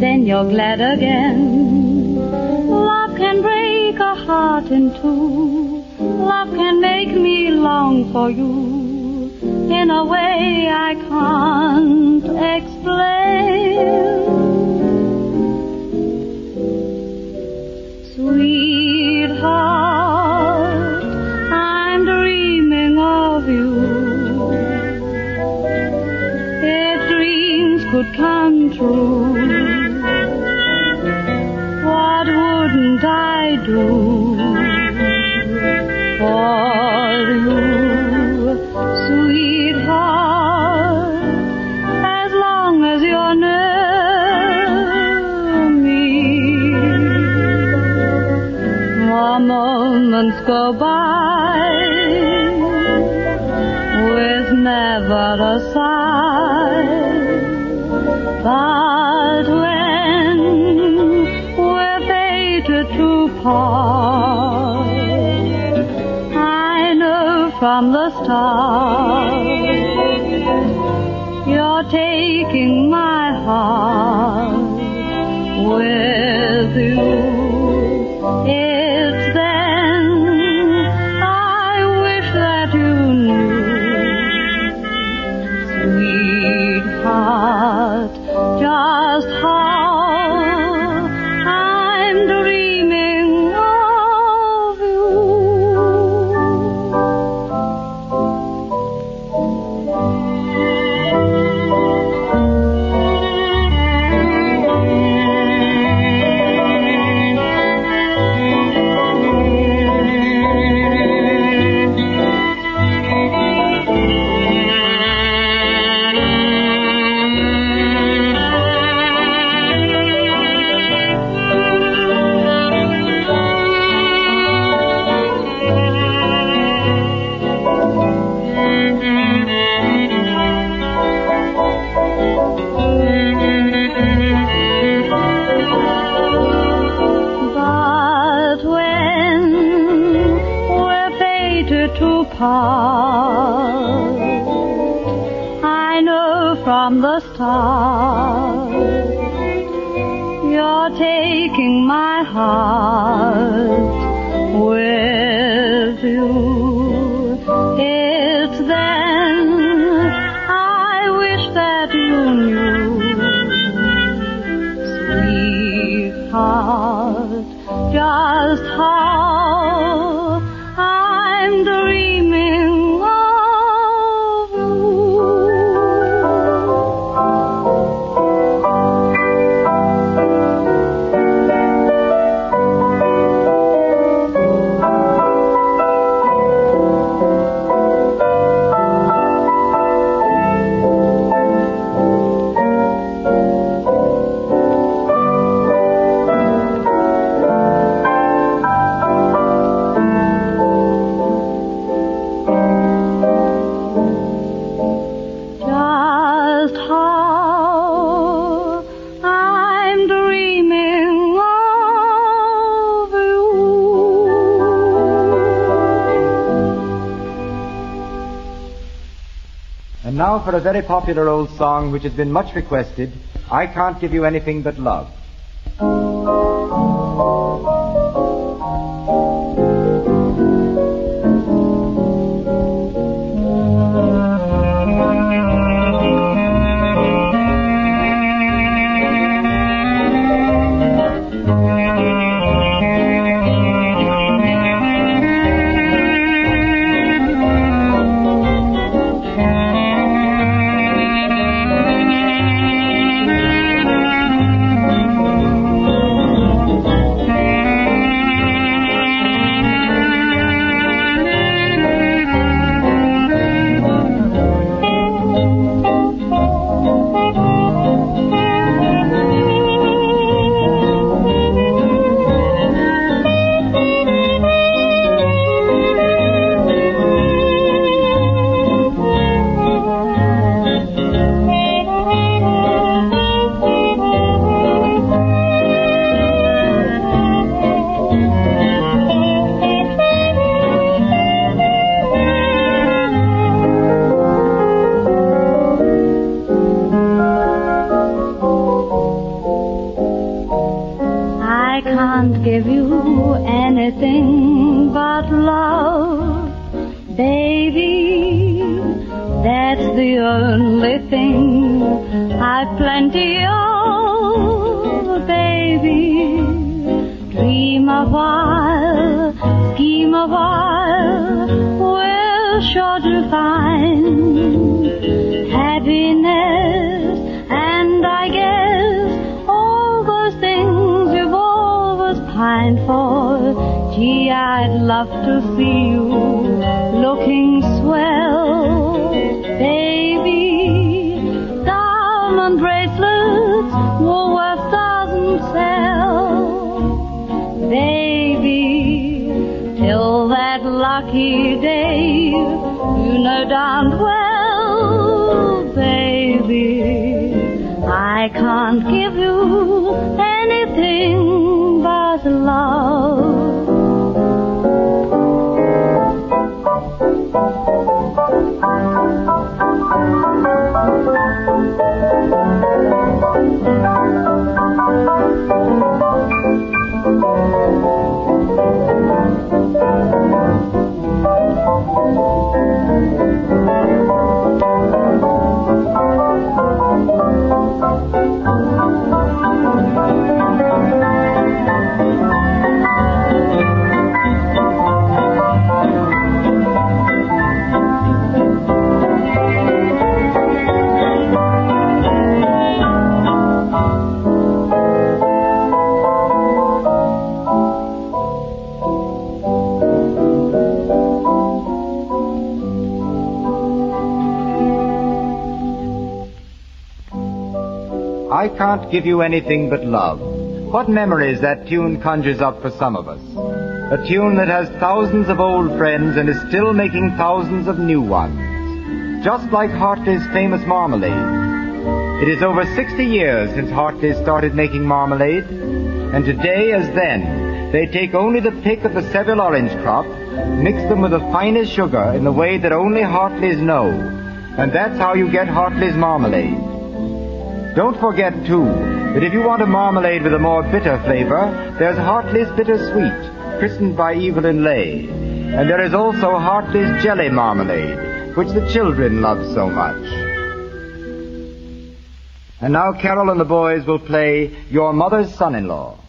then you're glad again. Love can break a heart in two. Love can make me long for you in a way I can't explain. From for a very popular old song which has been much requested, I Can't Give You Anything But Love. Give you anything but love. What memories that tune conjures up for some of us. A tune that has thousands of old friends and is still making thousands of new ones. Just like Hartley's famous marmalade. It is over 60 years since Hartley started making marmalade, and today as then, they take only the pick of the Seville orange crop, mix them with the finest sugar in the way that only Hartley's know, and that's how you get Hartley's marmalade. Don't forget, too, that if you want a marmalade with a more bitter flavor, there's Hartley's Bittersweet, christened by Evelyn Laye. And there is also Hartley's Jelly Marmalade, which the children love so much. And now Carroll and the boys will play Your Mother's Son-in-Law.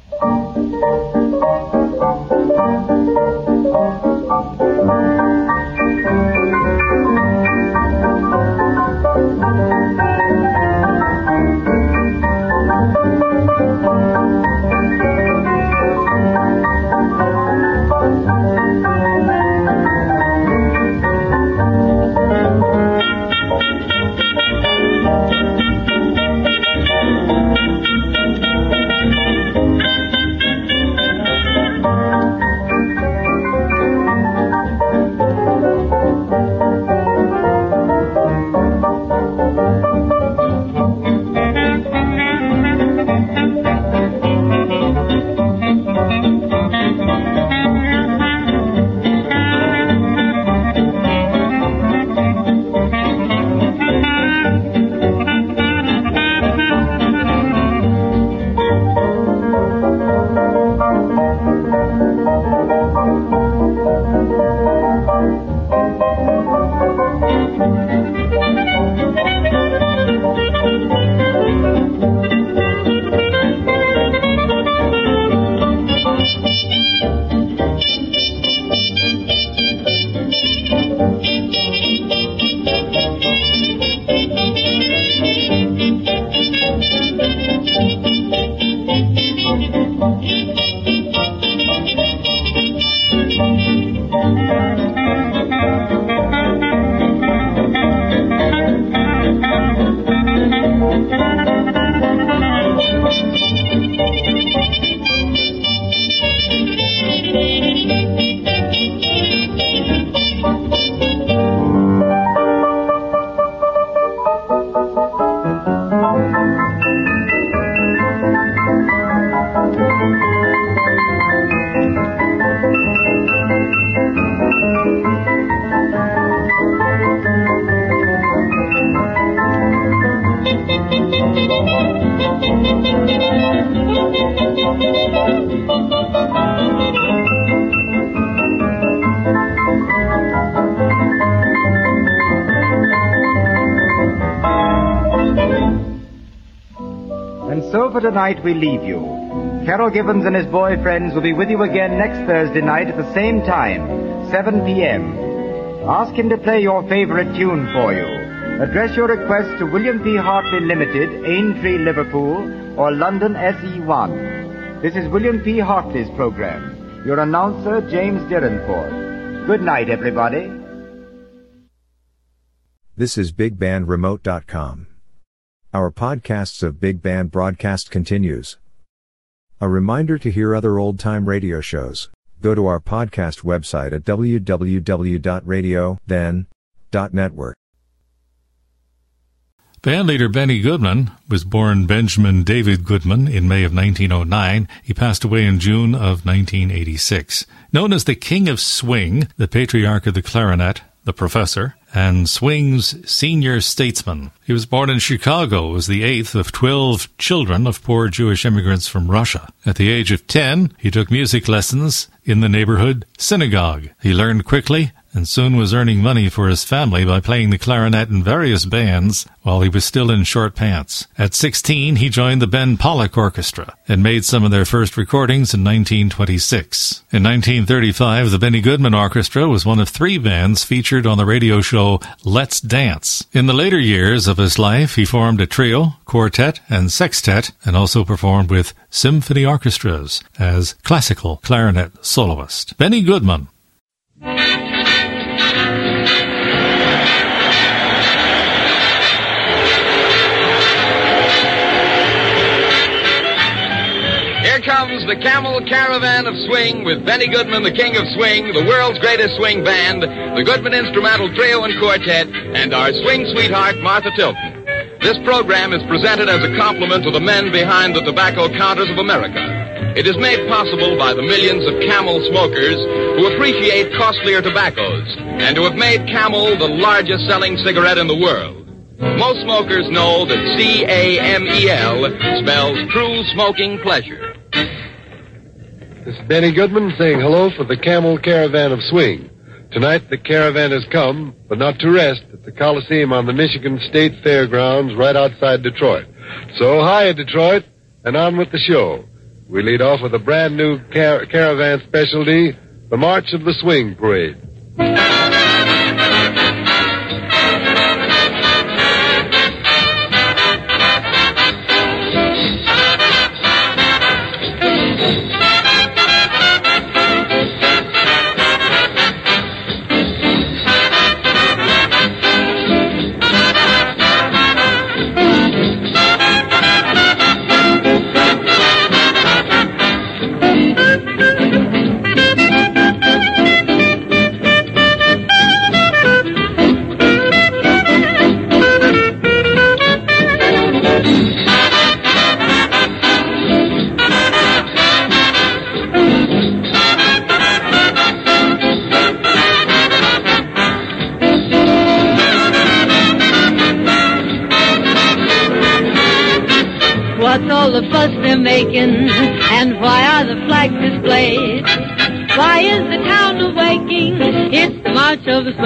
Leave you. Carroll Gibbons and his boy friends will be with you again next Thursday night at the same time, 7 p.m. Ask him to play your favorite tune for you. Address your request to William P. Hartley Limited, Aintree, Liverpool, or London SE1. This is William P. Hartley's program. Your announcer, James Dillonforth. Good night, everybody. This is BigBandRemote.com. Our podcasts of Big Band broadcast continues. A reminder to hear other old time radio shows. Go to our podcast website at www.radio.then.network. Bandleader Benny Goodman was born Benjamin David Goodman in May of 1909. He passed away in June of 1986. Known as the King of Swing, the patriarch of the clarinet, the professor, and swing's senior statesman. He was born in Chicago as the eighth of 12 children of poor Jewish immigrants from Russia. At the age of 10, he took music lessons in the neighborhood synagogue. He learned quickly and soon was earning money for his family by playing the clarinet in various bands while he was still in short pants. At 16, he joined the Ben Pollack Orchestra and made some of their first recordings in 1926. In 1935, the Benny Goodman Orchestra was one of three bands featured on the radio show Let's Dance. In the later years of his life, he formed a trio, quartet, and sextet, and also performed with symphony orchestras as classical clarinet soloist. Benny Goodman comes the Camel Caravan of Swing with Benny Goodman, the King of Swing, the world's greatest swing band, the Goodman Instrumental Trio and Quartet, and our swing sweetheart, Martha Tilton. This program is presented as a compliment to the men behind the tobacco counters of America. It is made possible by the millions of Camel smokers who appreciate costlier tobaccos and who have made Camel the largest selling cigarette in the world. Most smokers know that C-A-M-E-L spells true smoking pleasure. This is Benny Goodman saying hello for the Camel Caravan of Swing. Tonight the caravan has come, but not to rest, at the Coliseum on the Michigan State Fairgrounds right outside Detroit. So hi, Detroit, and on with the show. We lead off with a brand new car- caravan specialty, the March of the Swing Parade.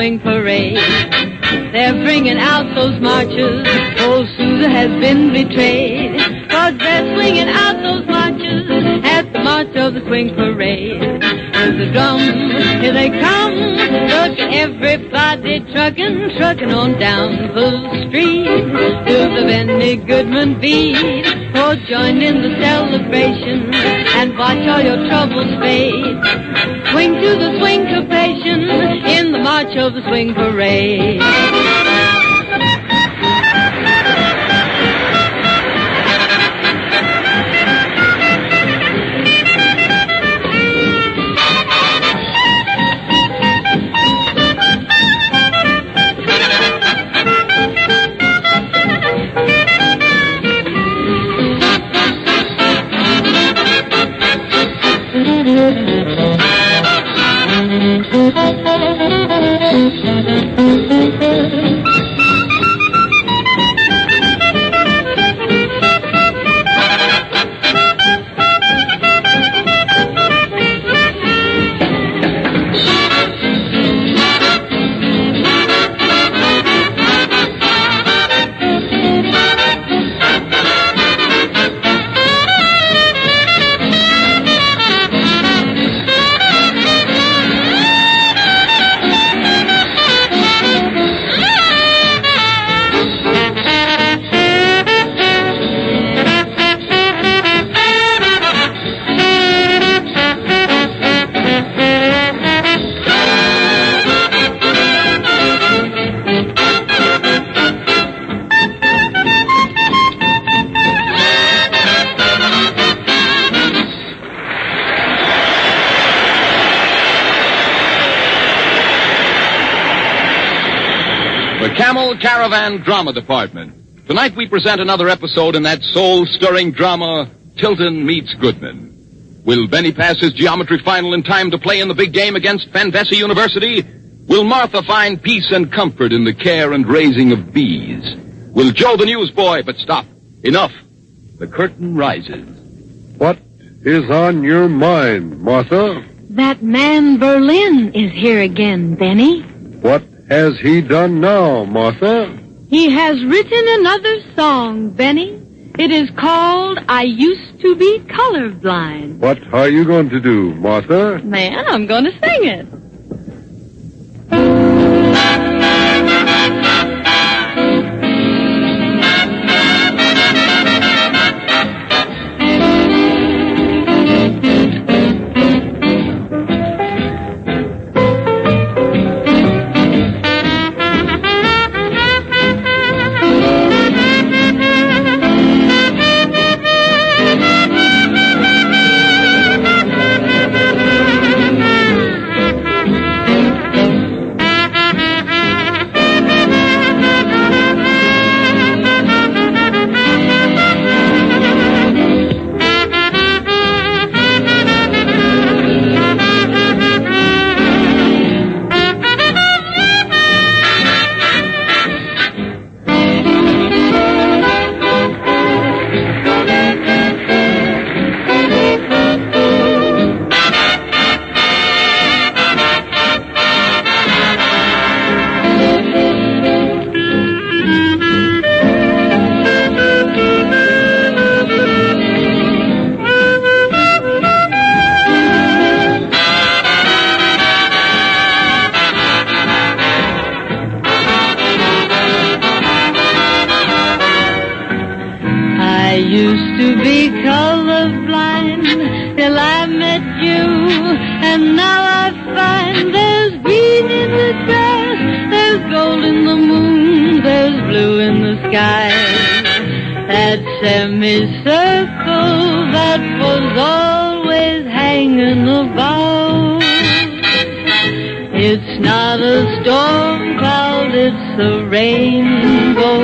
Swing parade. They're bringing out those marches. Oh, Old Sousa has been betrayed. Cause they're swinging out those marches at the march of the swing parade. Here's the drums, here they come. Look everybody trucking, trucking on down the street. To the Benny Goodman beat. Oh, join in the celebration and watch all your troubles fade. Swing to the swing march of the swing parade. Drama Department. Tonight we present another episode in that soul-stirring drama, Tilton Meets Goodman. Will Benny pass his geometry final in time to play in the big game against Van Vesey University? Will Martha find peace and comfort in the care and raising of bees? Will Joe the newsboy, but stop. Enough. The curtain rises. What is on your mind, Martha? That man Berlin is here again, Benny. What has he done now, Martha? He has written another song, Benny. It is called I Used to Be Colorblind. What are you going to do, Martha? Man, I'm going to sing it. About. It's not a storm cloud, it's a rainbow.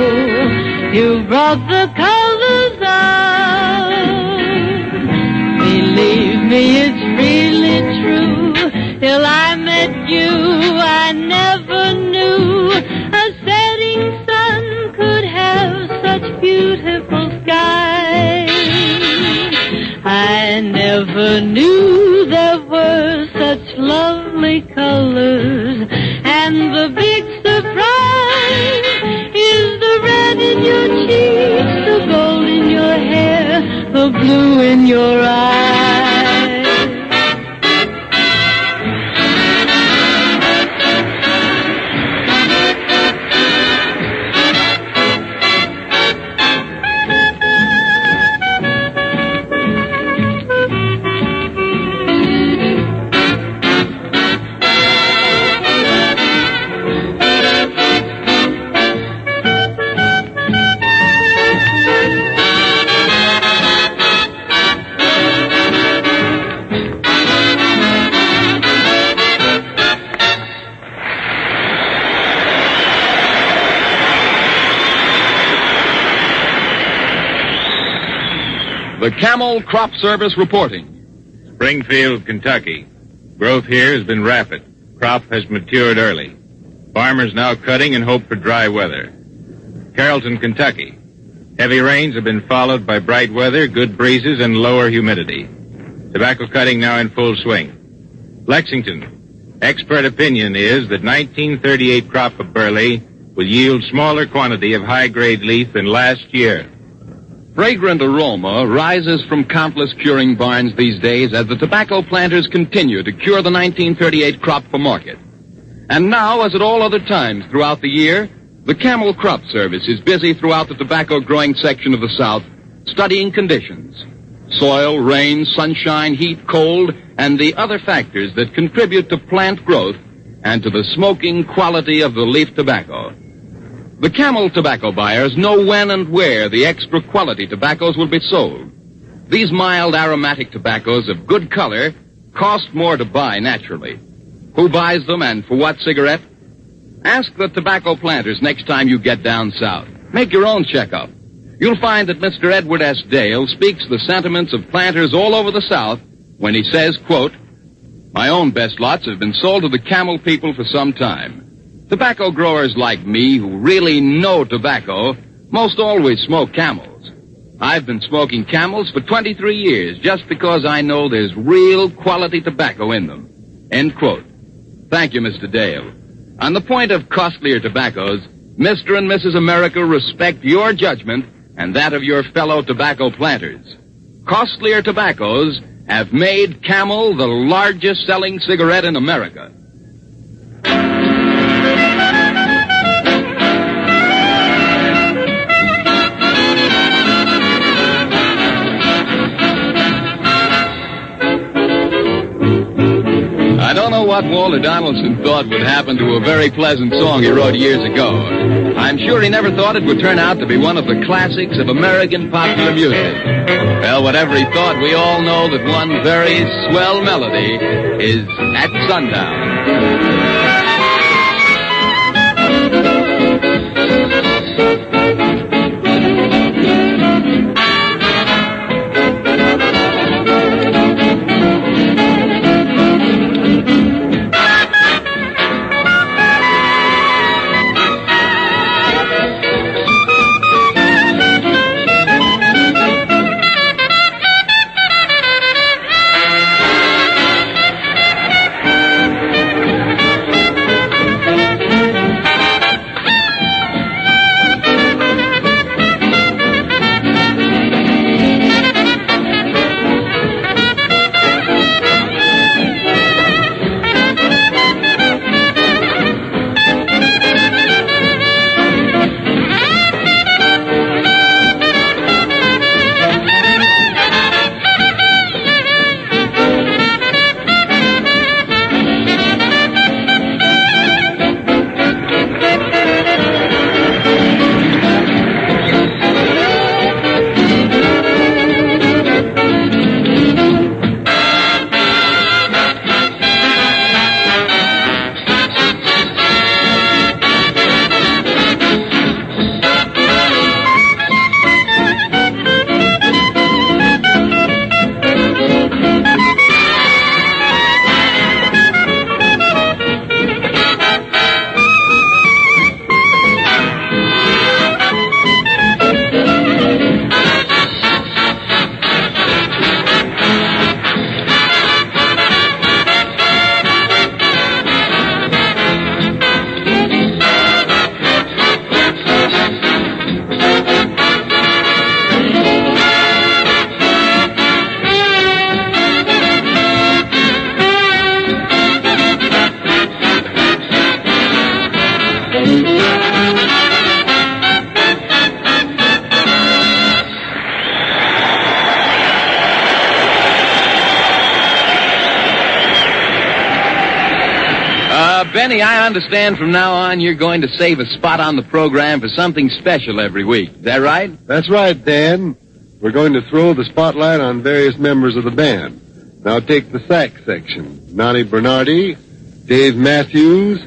You brought the colors out. Believe me, it's really true. Till I met you, I never knew a setting sun could have such beautiful skies. I never knew colors. And the big surprise is the red in your cheeks, the gold in your hair, the blue in your eyes. Crop Service reporting. Springfield, Kentucky. Growth here has been rapid. Crop has matured early. Farmers now cutting and hope for dry weather. Carrollton, Kentucky. Heavy rains have been followed by bright weather, good breezes, and lower humidity. Tobacco cutting now in full swing. Lexington. Expert opinion is that 1938 crop of burley will yield smaller quantity of high-grade leaf than last year. Fragrant aroma rises from countless curing barns these days as the tobacco planters continue to cure the 1938 crop for market. And now, as at all other times throughout the year, the Camel Crop Service is busy throughout the tobacco growing section of the South studying conditions. Soil, rain, sunshine, heat, cold, and the other factors that contribute to plant growth and to the smoking quality of the leaf tobacco. The Camel tobacco buyers know when and where the extra quality tobaccos will be sold. These mild aromatic tobaccos of good color cost more to buy naturally. Who buys them and for what cigarette? Ask the tobacco planters next time you get down south. Make your own checkup. You'll find that Mr. Edward S. Dale speaks the sentiments of planters all over the South when he says, quote, My own best lots have been sold to the camel people for some time. Tobacco growers like me who really know tobacco most always smoke camels. I've been smoking camels for 23 years just because I know there's real quality tobacco in them. End quote. Thank you, Mr. Dale. On the point of costlier tobaccos, Mr. and Mrs. America respect your judgment and that of your fellow tobacco planters. Costlier tobaccos have made Camel the largest selling cigarette in America. Don't know what Walter Donaldson thought would happen to a very pleasant song he wrote years ago. I'm sure he never thought it would turn out to be one of the classics of American popular music. Well, whatever he thought, we all know that one very swell melody is At Sundown. Understand from now on you're going to save a spot on the program for something special every week. Is that right? That's right, Dan. We're going to throw the spotlight on various members of the band. Now take the sax section. Noni Bernardi, Dave Matthews,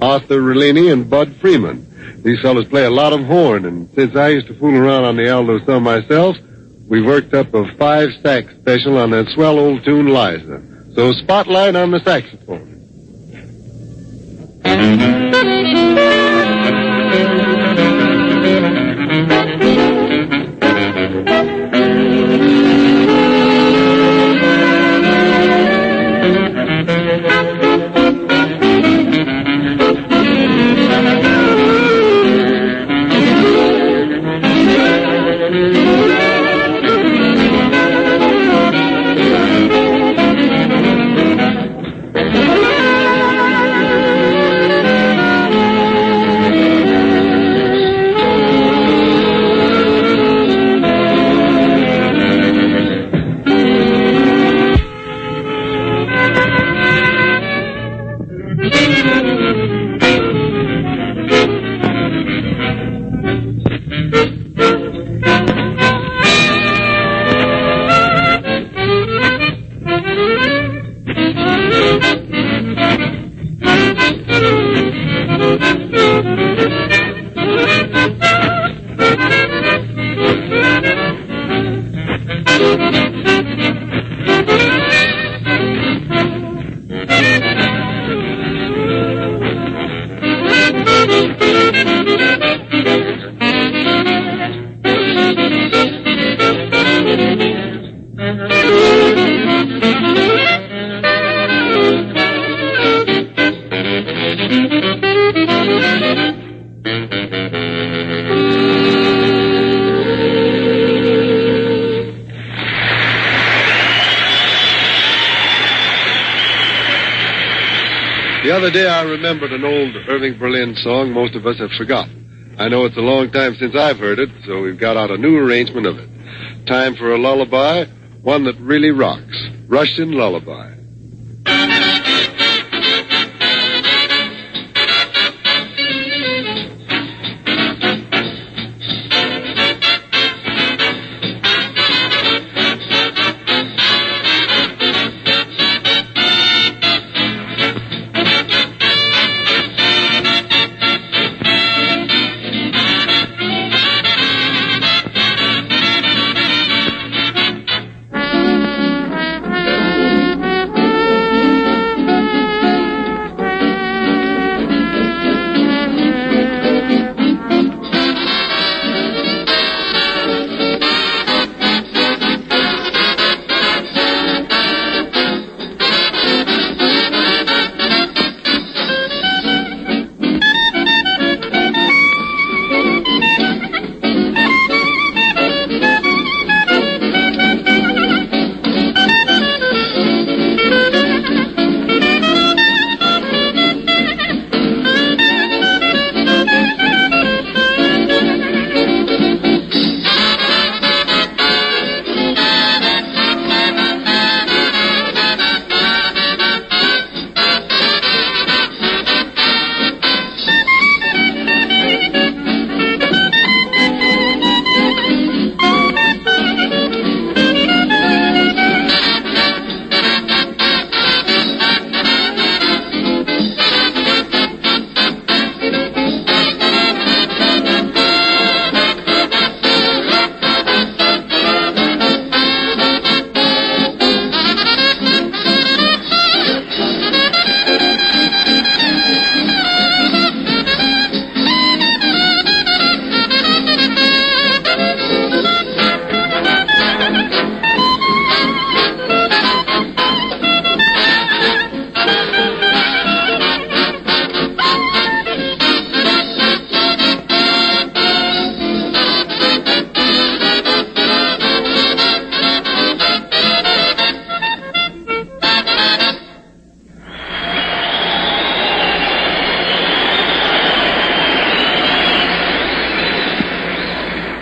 Arthur Rollini, and Bud Freeman. These fellows play a lot of horn, and since I used to fool around on the alto some myself, we worked up a five sax special on that swell old tune Liza. So spotlight on the saxophone. Remembered an old Irving Berlin song most of us have forgotten. I know it's a long time since I've heard it, so we've got out a new arrangement of it. Time for a lullaby, one that really rocks. Russian Lullaby.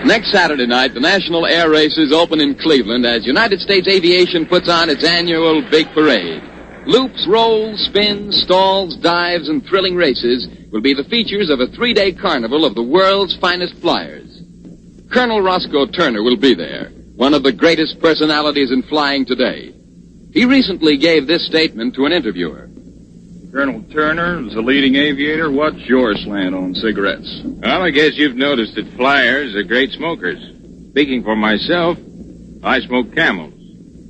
Next Saturday night, the National Air Races open in Cleveland as United States Aviation puts on its annual big parade. Loops, rolls, spins, stalls, dives, and thrilling races will be the features of a three-day carnival of the world's finest flyers. Colonel Roscoe Turner will be there, one of the greatest personalities in flying today. He recently gave this statement to an interviewer. Colonel Turner, as a leading aviator, what's your slant on cigarettes? Well, I guess you've noticed that flyers are great smokers. Speaking for myself, I smoke camels.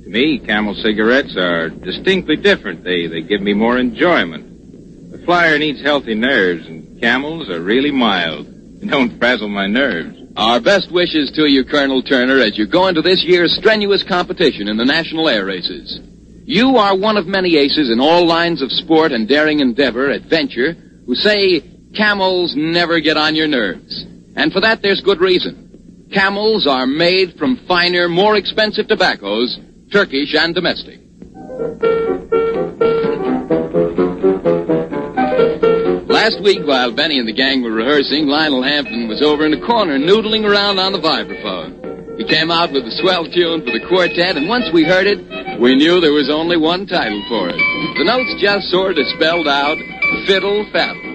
To me, camel cigarettes are distinctly different. They, they give me more enjoyment. The flyer needs healthy nerves, and camels are really mild and don't frazzle my nerves. Our best wishes to you, Colonel Turner, as you go into this year's strenuous competition in the National Air Races. You are one of many aces in all lines of sport and daring endeavor, adventure, who say camels never get on your nerves. And for that, there's good reason. Camels are made from finer, more expensive tobaccos, Turkish and domestic. Last week, while Benny and the gang were rehearsing, Lionel Hampton was over in the corner noodling around on the vibraphone. He came out with a swell tune for the quartet, and once we heard it, we knew there was only one title for it. The notes just sort of spelled out Fiddle Faddle.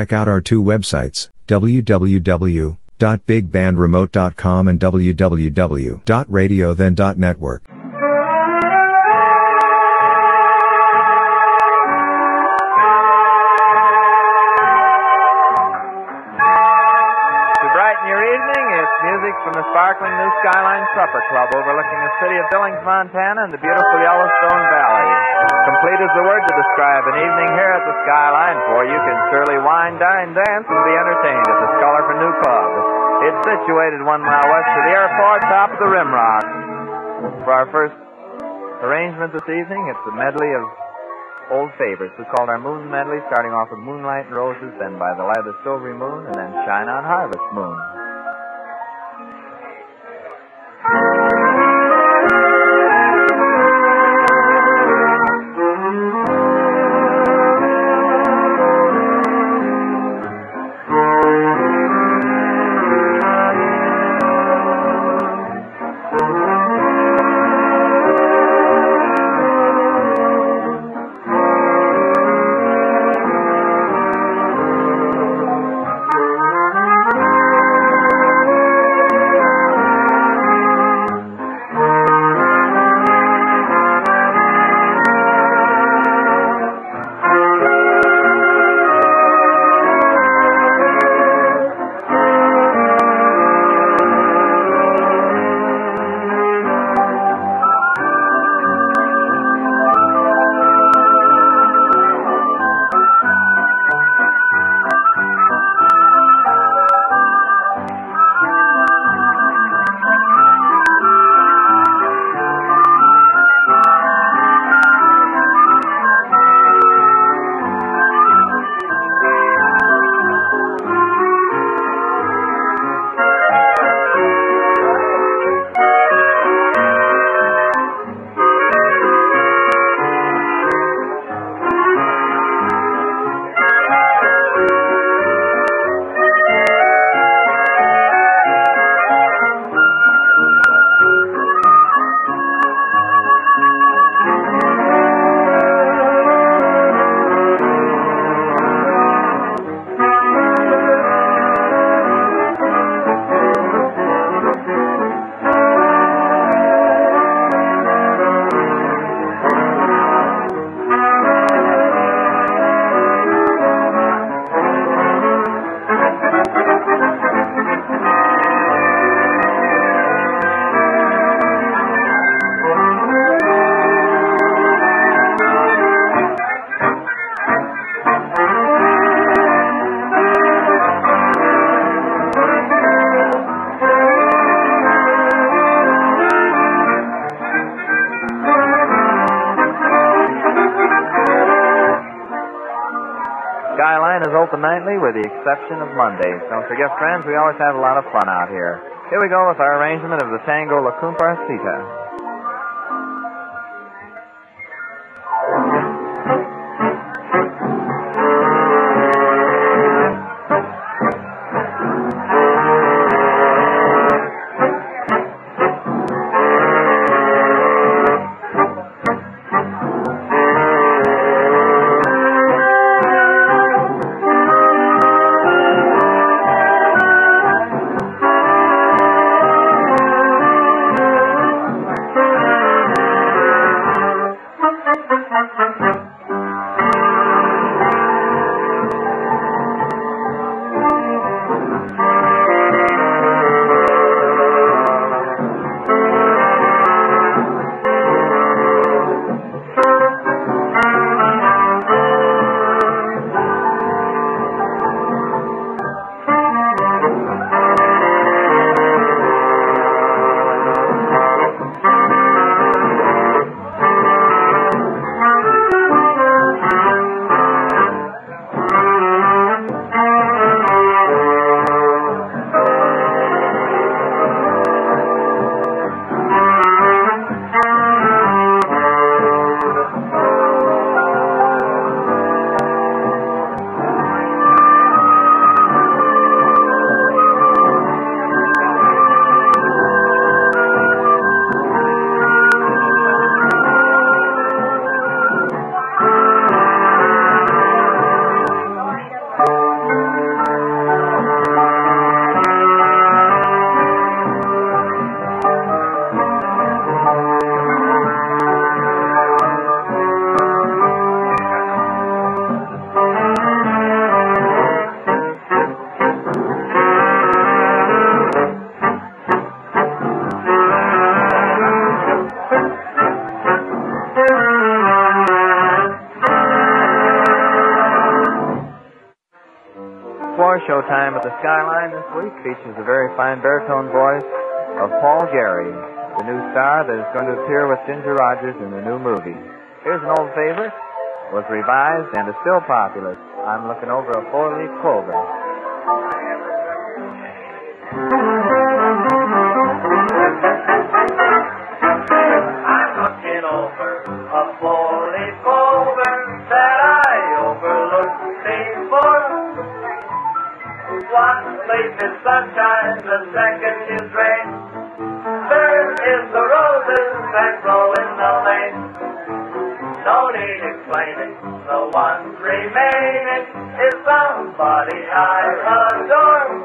Check out our two websites, www.bigbandremote.com and www.radiothen.network. To brighten your evening, it's music from the sparkling new Skyline Supper Club overlooking the city of Billings, Montana and the beautiful Yellowstone Valley. Complete is the word to describe an evening here at the Skyline, for you can surely wine, dine, dance, and be entertained at the Scholar for New Pub. It's situated one mile west of the airport, top of the Rimrock. For our first arrangement this evening, it's a medley of old favorites. We called our Moon Medley, starting off with Moonlight and Roses, then By the Light of the Silvery Moon, and then Shine on Harvest Moon. With the exception of Mondays. Don't forget, friends, we always have a lot of fun out here. Here we go with our arrangement of the tango La Cumparsita. Skyline this week features the very fine baritone voice of Paul Gary, the new star that is going to appear with Ginger Rogers in the new movie. Here's an old favorite, was revised and is still popular. I'm looking over a four-leaf clover. Leaf is sunshine, the second is rain. Third is the roses that grow in the lane. No need explaining, the one remaining is somebody I adore.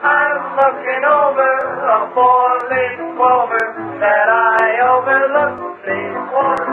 I'm looking over a four-leaf clover that I overlooked before.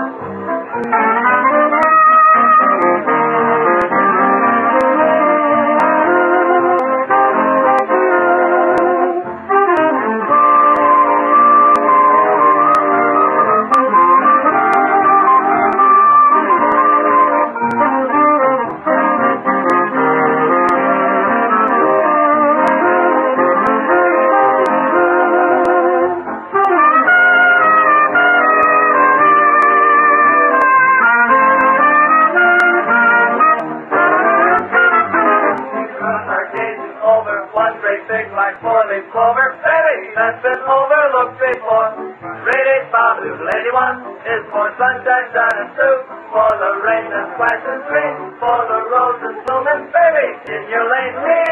Lady one is for sunshine shining through, for the rain and splash and stream, for the roses blooming. Baby, in your lane, me,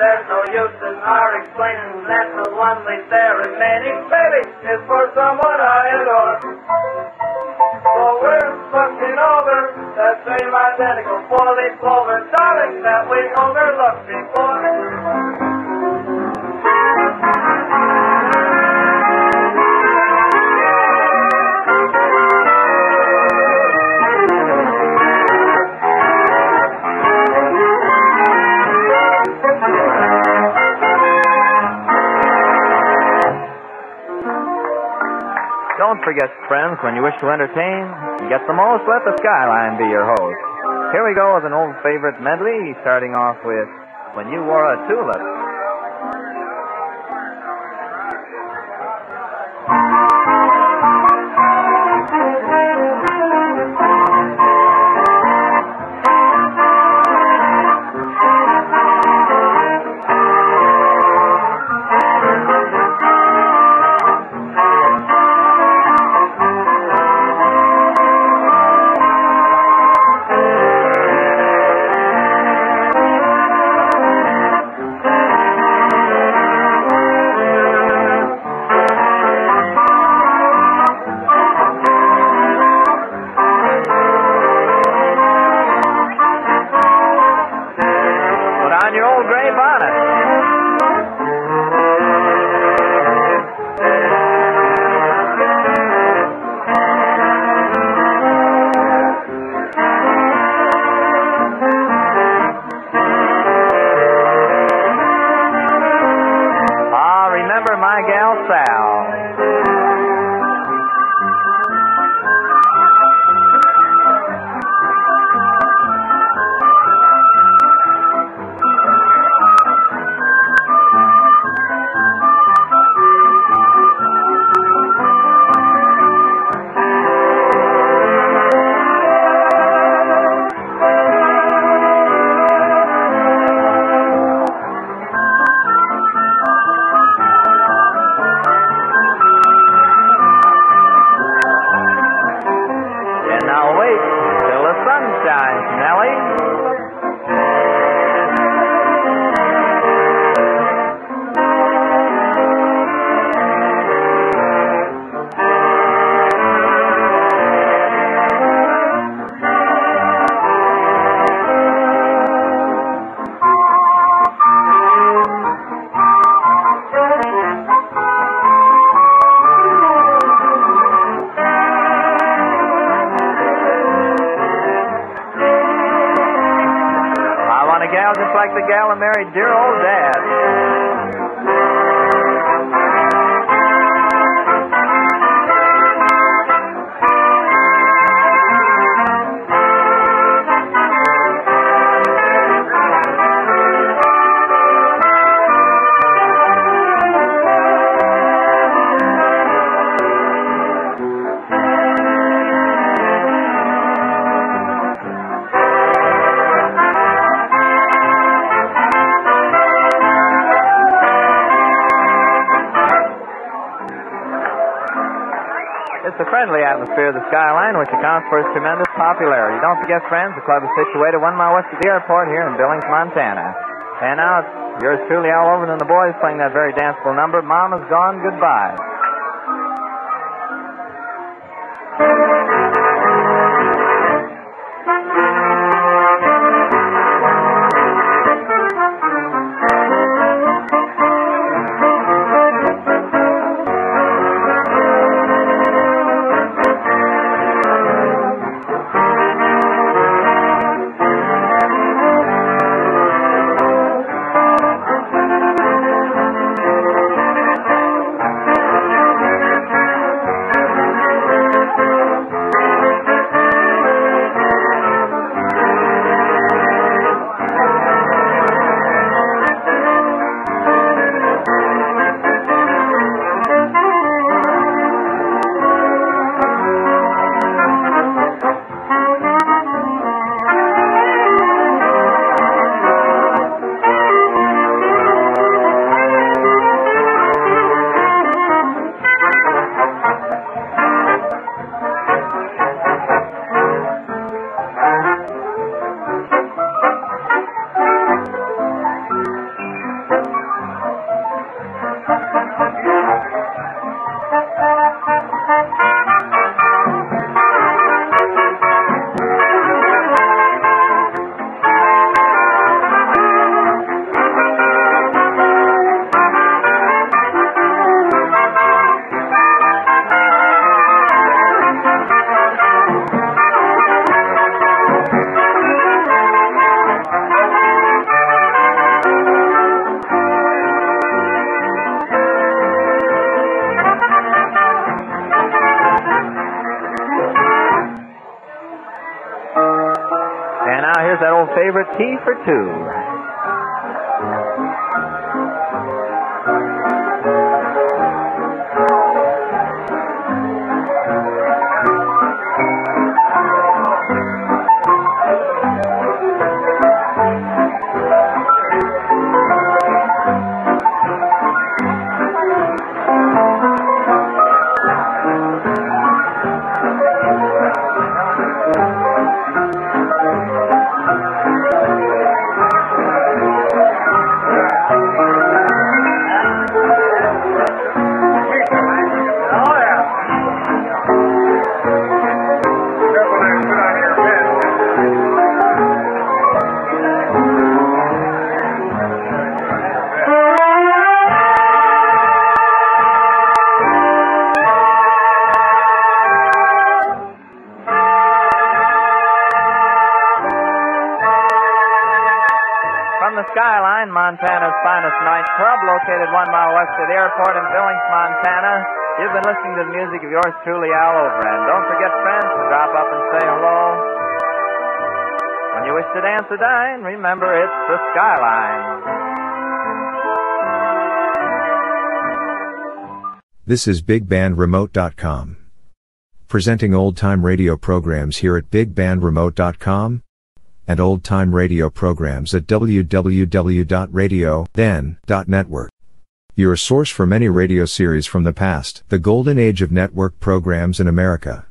there's no use in our explaining that the one leaf there remaining. Baby, is for someone I adore. So we're looking over that same identical four-leaf clover, darling, that we overlooked before. Don't forget, friends, when you wish to entertain, get the most, let the Skyline be your host. Here we go with an old favorite medley, starting off with When You Wore a Tulip. Gal that married dear atmosphere of the Skyline which accounts for its tremendous popularity. Don't forget, friends, the club is situated one mile west of the airport here in Billings, Montana. And now it's yours truly, Al Overton, and the boys playing that very danceable number, Mama's Gone Goodbye. Tea for Two. Montana's finest nightclub, located one mile west of the airport in Billings, Montana, you've been listening to the music of yours truly, Al Overend. Don't forget, friends, to drop up and say hello. When you wish to dance or dine, remember it's the Skyline. This is BigBandRemote.com. Presenting old time radio programs here at BigBandRemote.com and old time radio programs at www.radio.then.network. Your source for many radio series from the past, the golden age of network programs in America.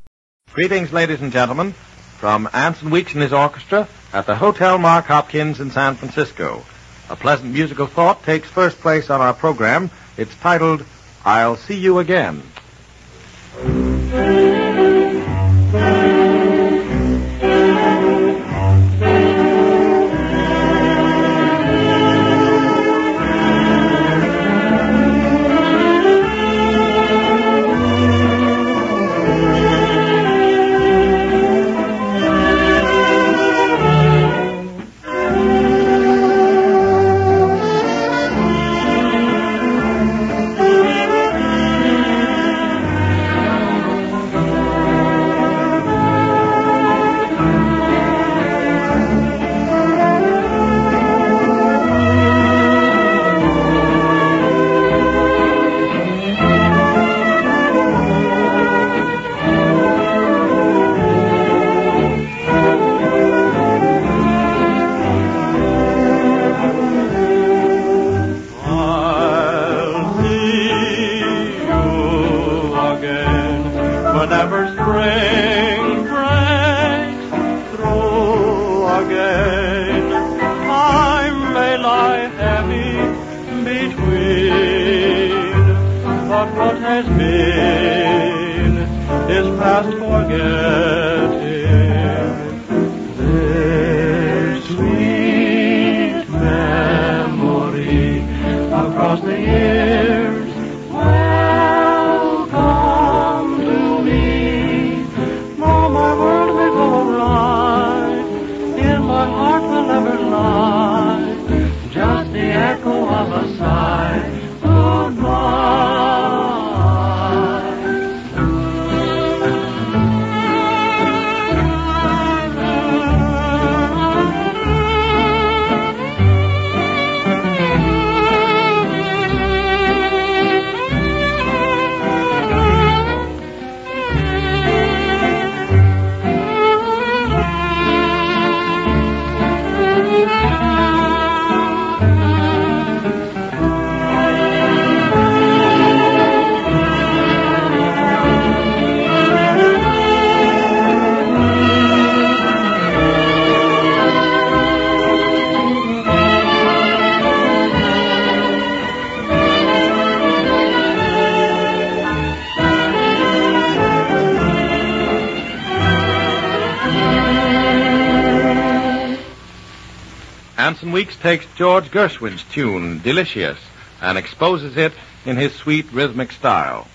Greetings, ladies and gentlemen, from Anson Weeks and his orchestra at the Hotel Mark Hopkins in San Francisco. A pleasant musical thought takes first place on our program. It's titled, I'll See You again. Takes George Gershwin's tune, Delicious, and exposes it in his sweet rhythmic style.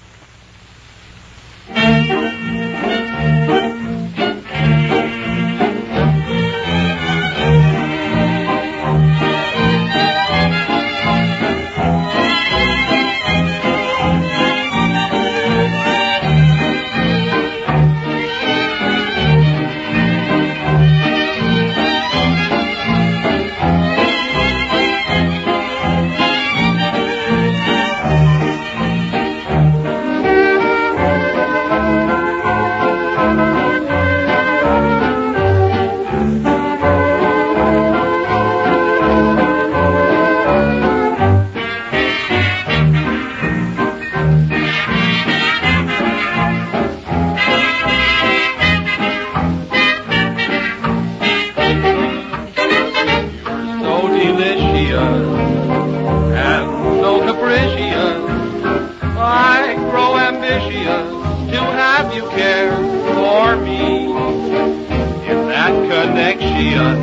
Connection,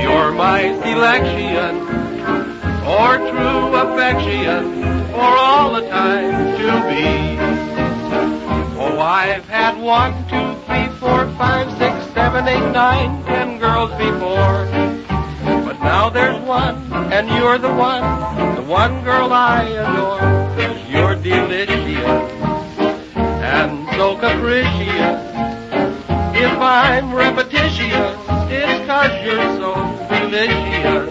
you're my selection or true affection for all the time to be. Oh, I've had one, two, three, four, five, six, seven, eight, nine, ten girls before. But now there's one, and you're the one, the one girl I adore. Cause you're delicious, and so capricious. If I'm repetitious, it's cause you're so delicious.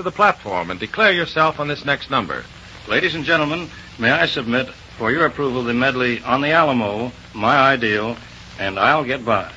To the platform and declare yourself on this next number. Ladies and gentlemen, may I submit for your approval the medley On the Alamo, My Ideal, and I'll Get By.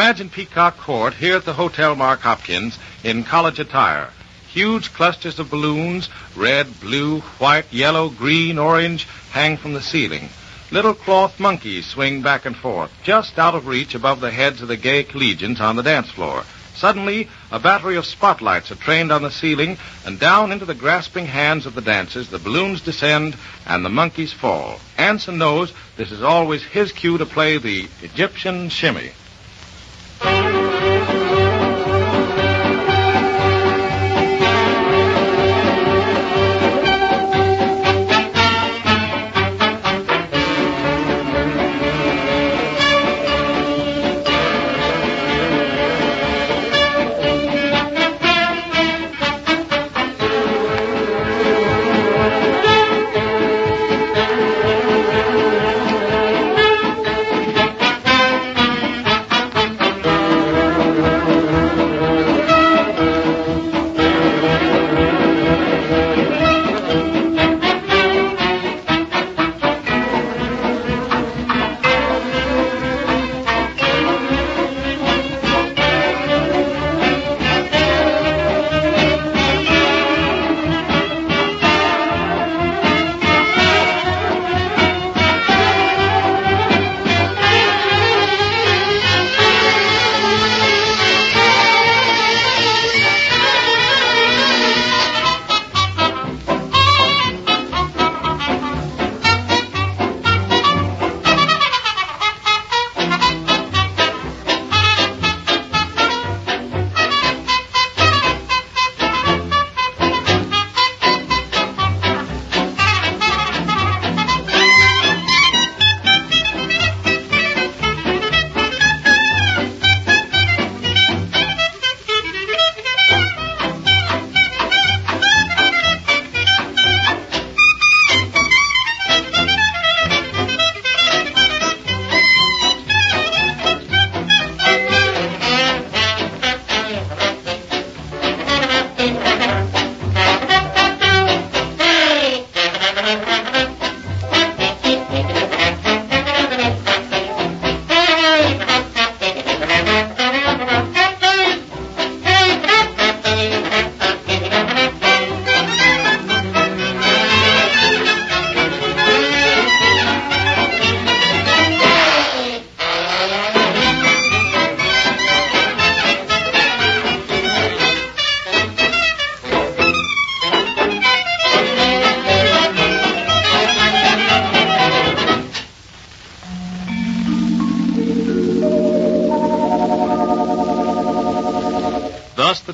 Imagine Peacock Court here at the Hotel Mark Hopkins in college attire. Huge clusters of balloons, red, blue, white, yellow, green, orange, hang from the ceiling. Little cloth monkeys swing back and forth, just out of reach above the heads of the gay collegians on the dance floor. Suddenly, a battery of spotlights are trained on the ceiling, and down into the grasping hands of the dancers, the balloons descend and the monkeys fall. Anson knows this is always his cue to play the Egyptian shimmy. Thank you.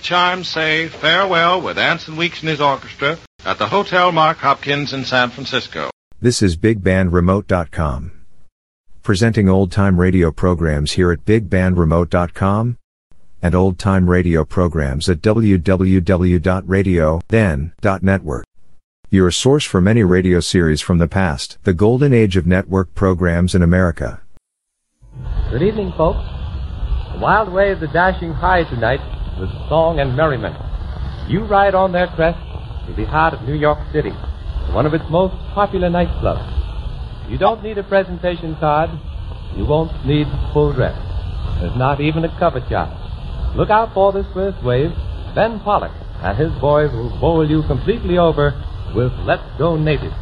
Chimes say farewell with Anson Weeks and his orchestra at the Hotel Mark Hopkins in San Francisco. This is BigBandRemote.com. Presenting old time radio programs here at BigBandRemote.com and old time radio programs at www.radio.then.network. Your source for many radio series from the past, the golden age of network programs in America. Good evening, folks. The wild waves are dashing high tonight with song and merriment. You ride on their crest to the heart of New York City, one of its most popular nightclubs. You don't need a presentation card. You won't need full dress. There's not even a cover charge. Look out for this first wave. Ben Pollack and his boys will bowl you completely over with Let's Go Native.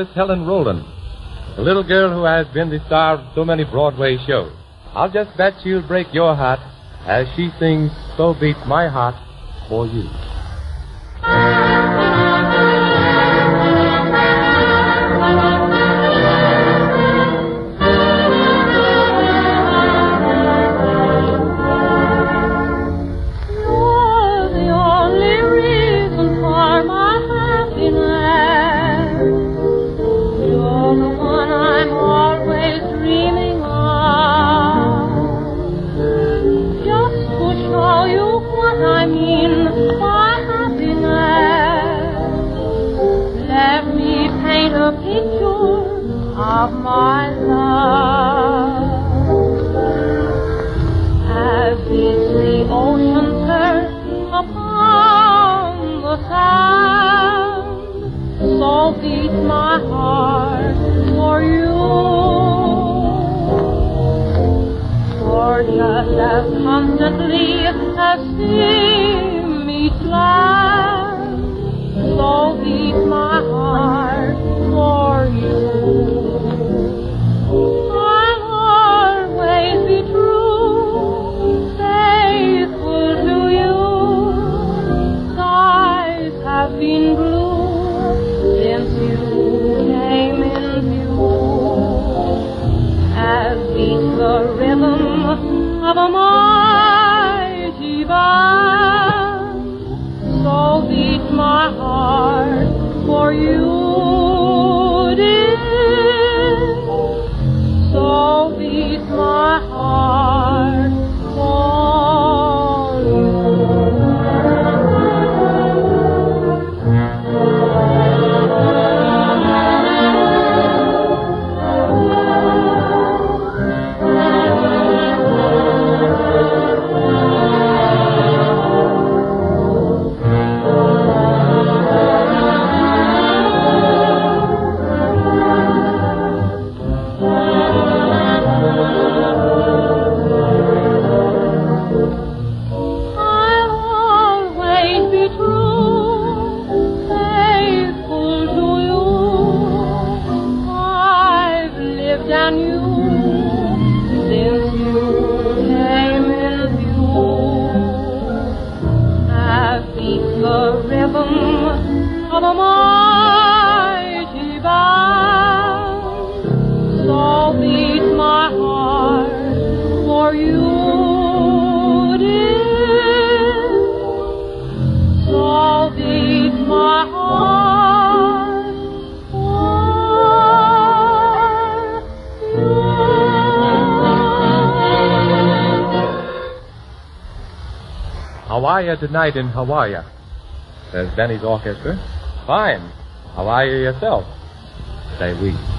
Miss Helen Roland, the little girl who has been the star of so many Broadway shows. I'll just bet she'll break your heart as she sings So Beats My Heart for You. Tonight in Hawaii? Says Benny's orchestra. Fine. How are you yourself? Say we.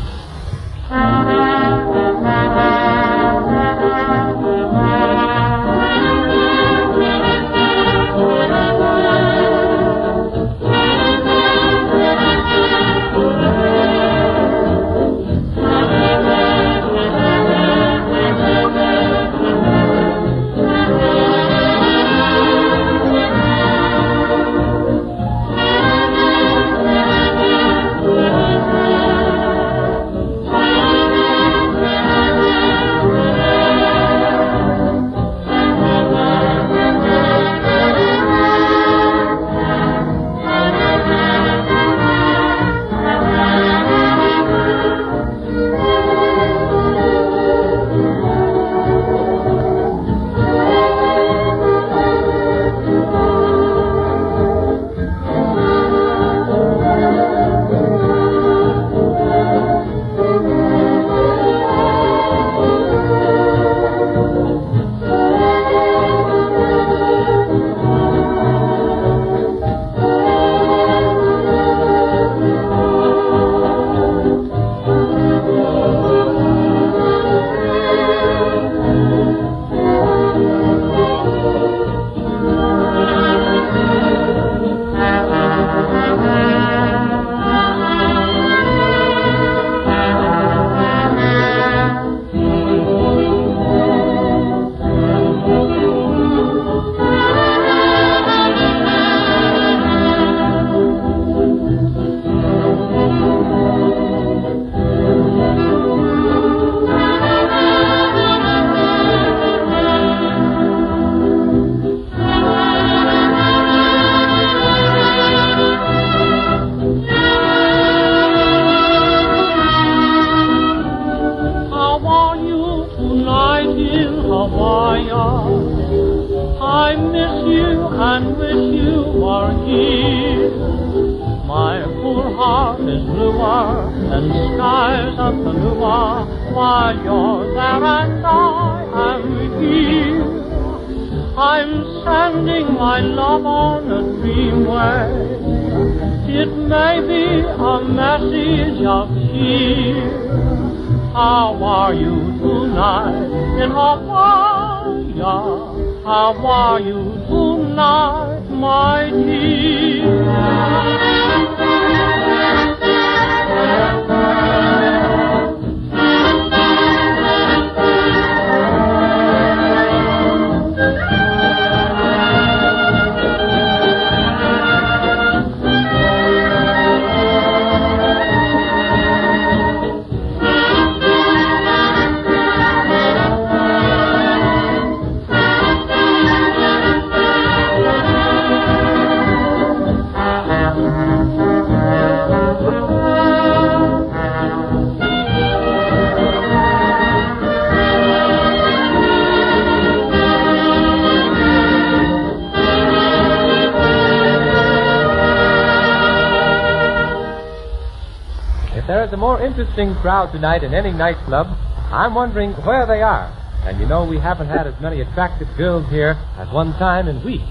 Interesting crowd tonight in any nightclub, I'm wondering where they are. And you know, we haven't had as many attractive girls here at one time in weeks.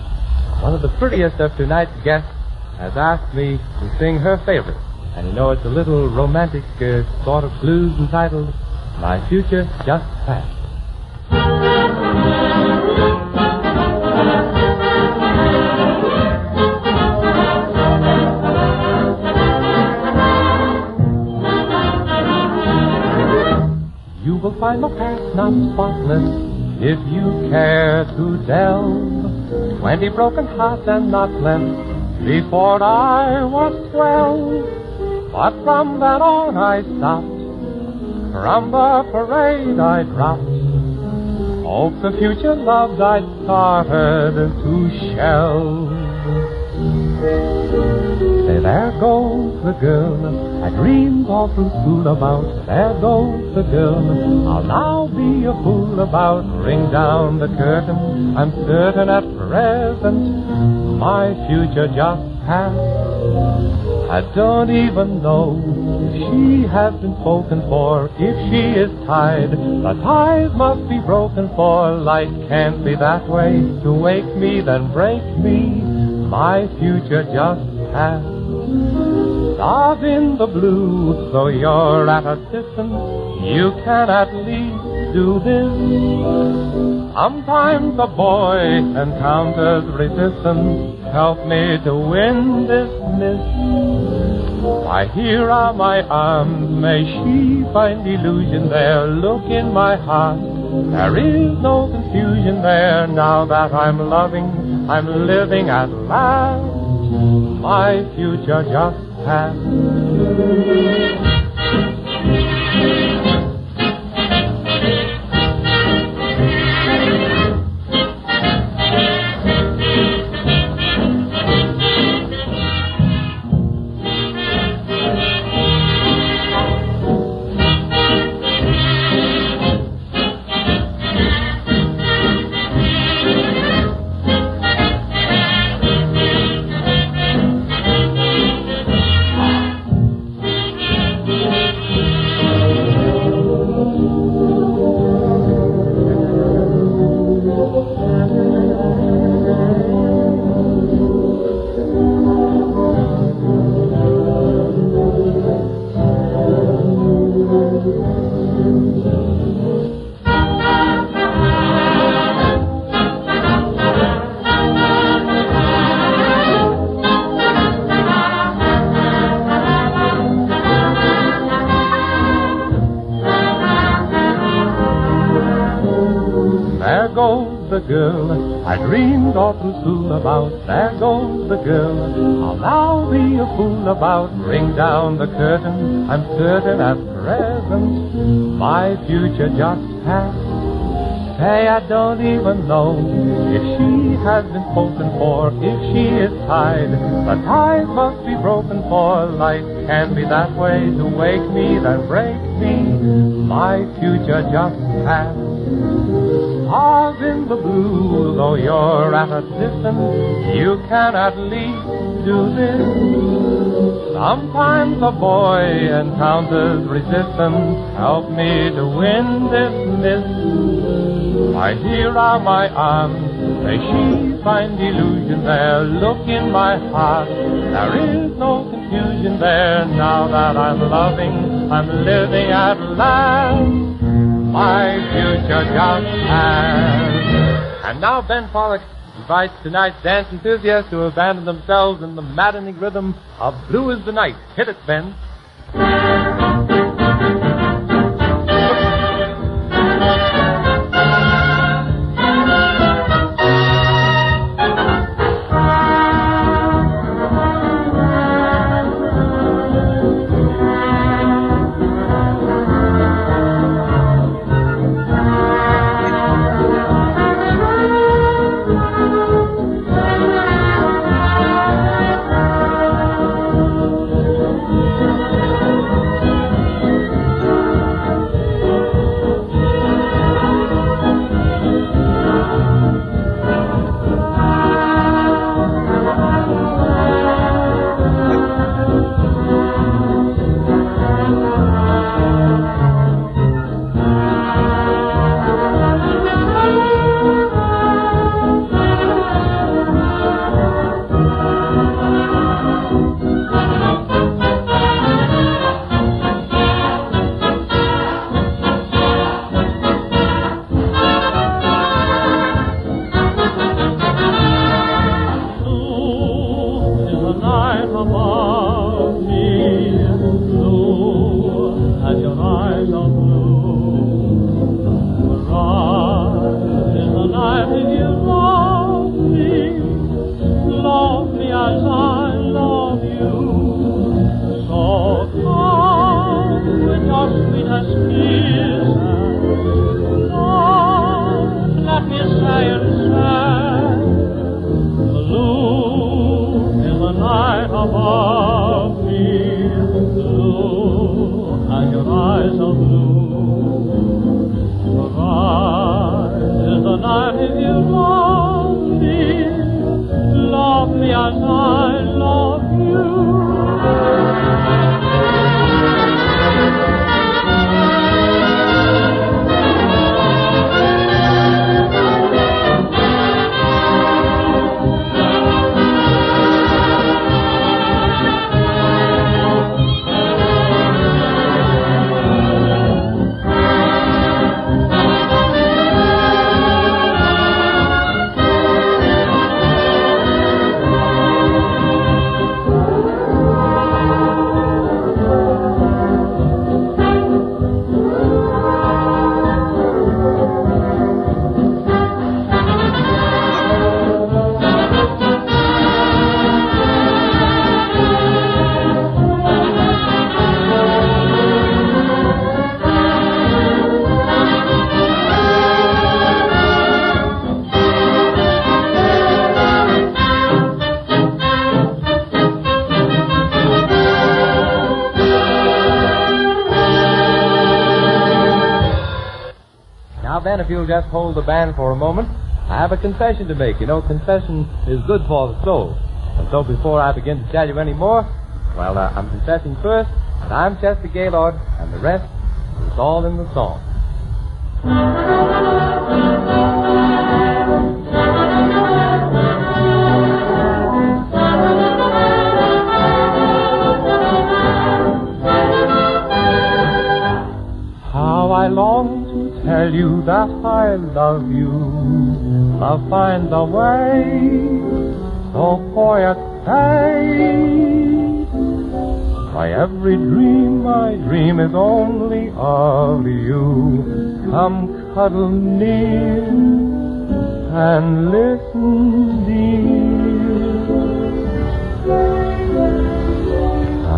One of the prettiest of tonight's guests has asked me to sing her favorite. And you know, it's a little romantic uh, sort of blues entitled My Future Just Passed. Not spotless if you care to delve. Twenty broken hearts and not left before I was twelve. But from that on I stopped. From the parade I dropped. Hope the future loves I'd started to shelve. Say, there goes the girl I dreamed all through school about. There goes the girl I'll now be a fool about. Ring down the curtain. I'm certain at present my future just passed. I don't even know if she has been spoken for, if she is tied. The ties must be broken for life can't be that way. To wake me, then break me, my future just passed. Stars in the blue, though you're at a distance, you can at least do this. Sometimes a boy encounters resistance. Help me to win this miss. Why, here are my arms. May she find illusion there. Look in my heart. There is no confusion there. Now that I'm loving, I'm living at last. My future just passed. Through school about. There goes the girl I'll now be a fool about. Ring down the curtain, I'm certain at present my future just passed. Say, I don't even know if she has been spoken for, if she is tied. The ties must be broken for life can't be that way to wake me, then break me. My future just passed. Stars in the blue, though you're at a distance, you can at least do this. Sometimes a boy encounters resistance. Help me to win this miss. Why, here are my arms. May she find illusion there. Look in my heart. There is no confusion there. Now that I'm loving, I'm living at last. My future just has. And now Ben Pollack invites tonight's dance enthusiasts to abandon themselves in the maddening rhythm of Blue is the Night. Hit it, Ben. You'll just hold the band for a moment, I have a confession to make. You know, confession is good for the soul. And so before I begin to tell you any more, well, uh, I'm confessing first that I'm Chester Gaylord, and the rest is all in the song. That I love you. Love find a way, so poets say. By every dream I dream is only of you. Come cuddle near and listen, dear.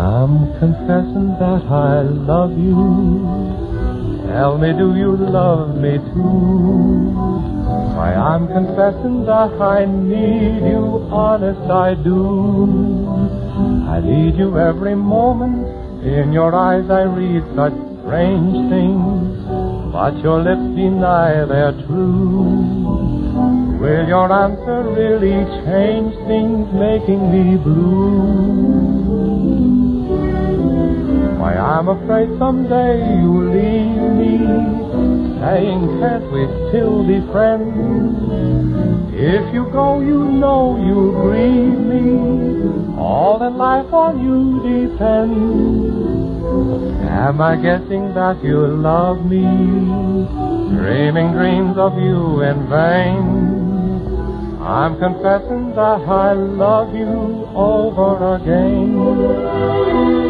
I'm confessing that I love you. Tell me, do you love me too? Why, I'm confessing that I need you, honest I do. I need you every moment. In your eyes I read such strange things, but your lips deny they're true. Will your answer really change things, making me blue? Why, I'm afraid someday you'll leave saying, can't we still be friends? If you go, you know you'll grieve me. All in life on you depends. Am I guessing that you love me? Dreaming dreams of you in vain. I'm confessing that I love you over again.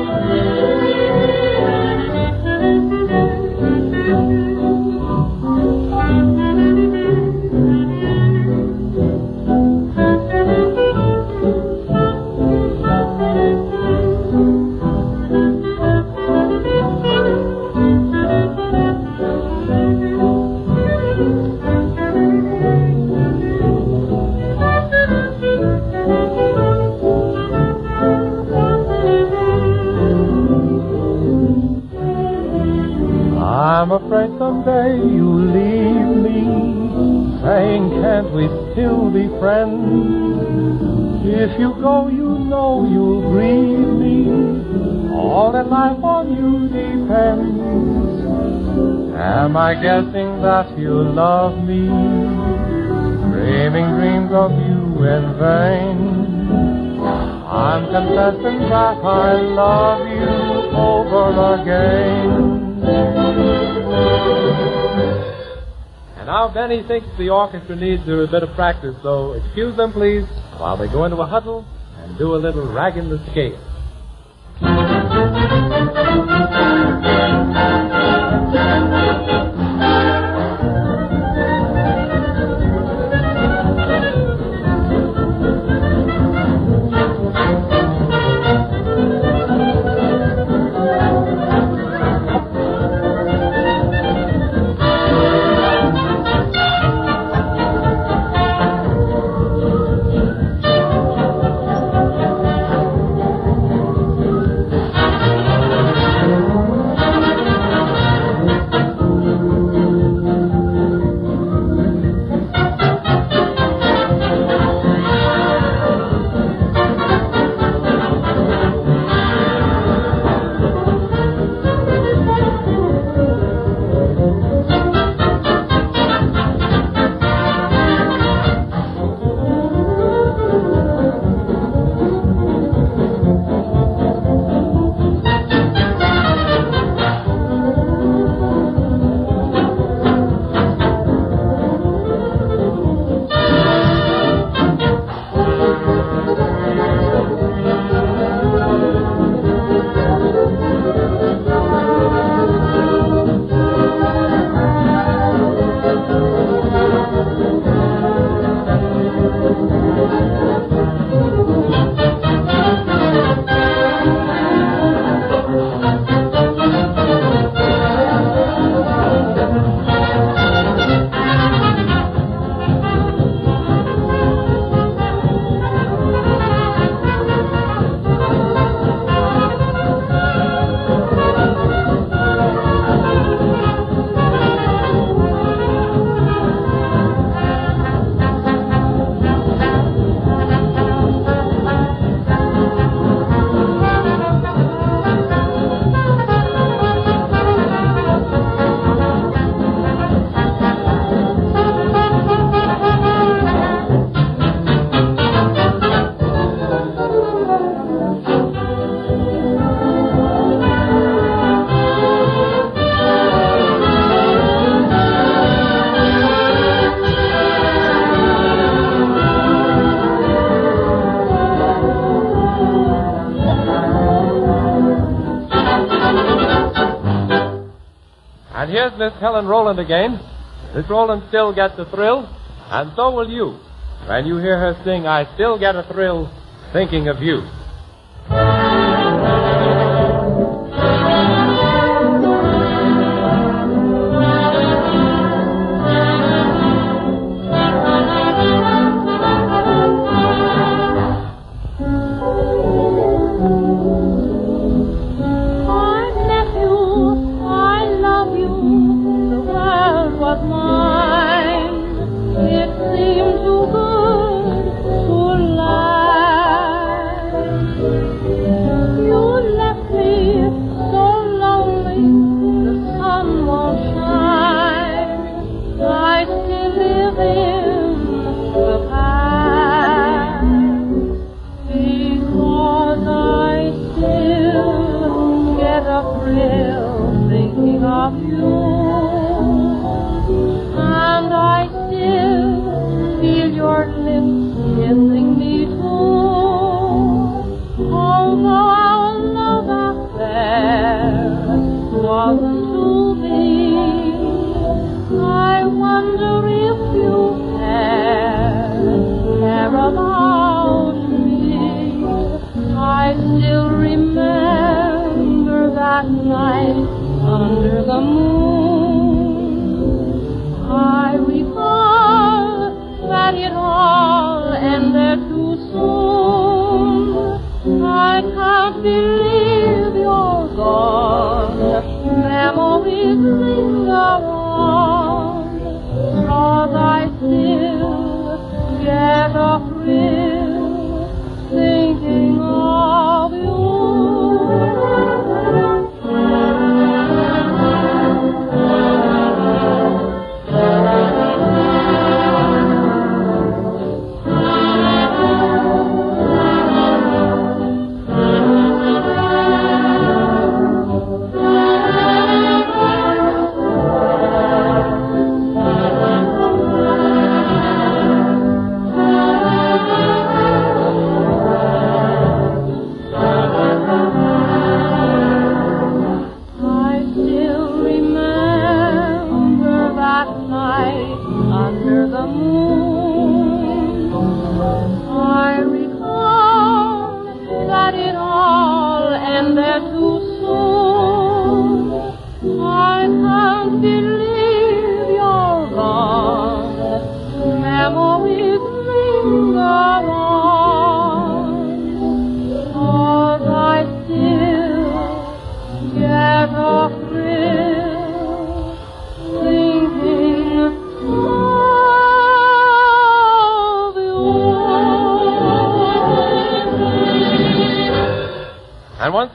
Be friends? If you go, you know you'll grieve me. All in life on you depends. Am I guessing that you love me? Dreaming dreams of you in vain. I'm confessing that I love you over again. Now Benny thinks the orchestra needs a bit of practice, so excuse them, please, while they go into a huddle and do a little ragging the scale. here's Miss Helen Roland again. Miss Roland still gets a thrill, and so will you. When you hear her sing, I still get a thrill thinking of you.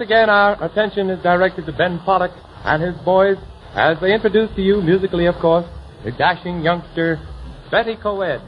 again, our attention is directed to Ben Pollack and his boys as they introduce to you, musically, of course, the dashing youngster, Betty Coed.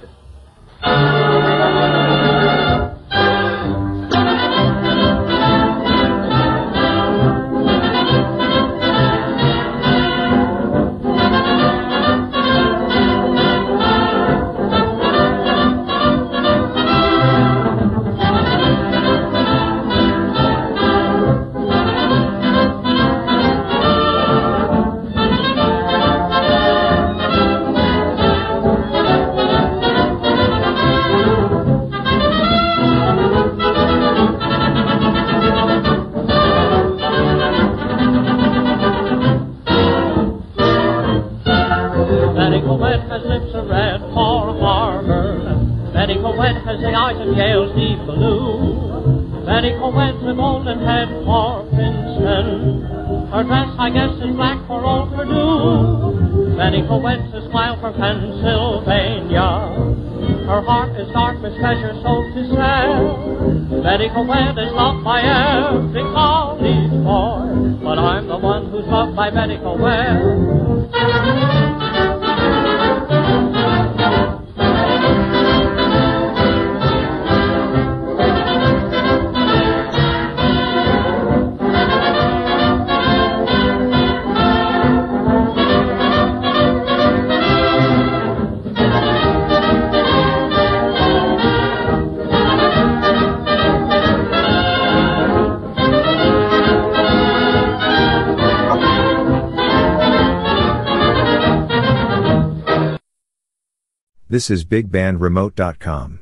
This is BigBandRemote.com.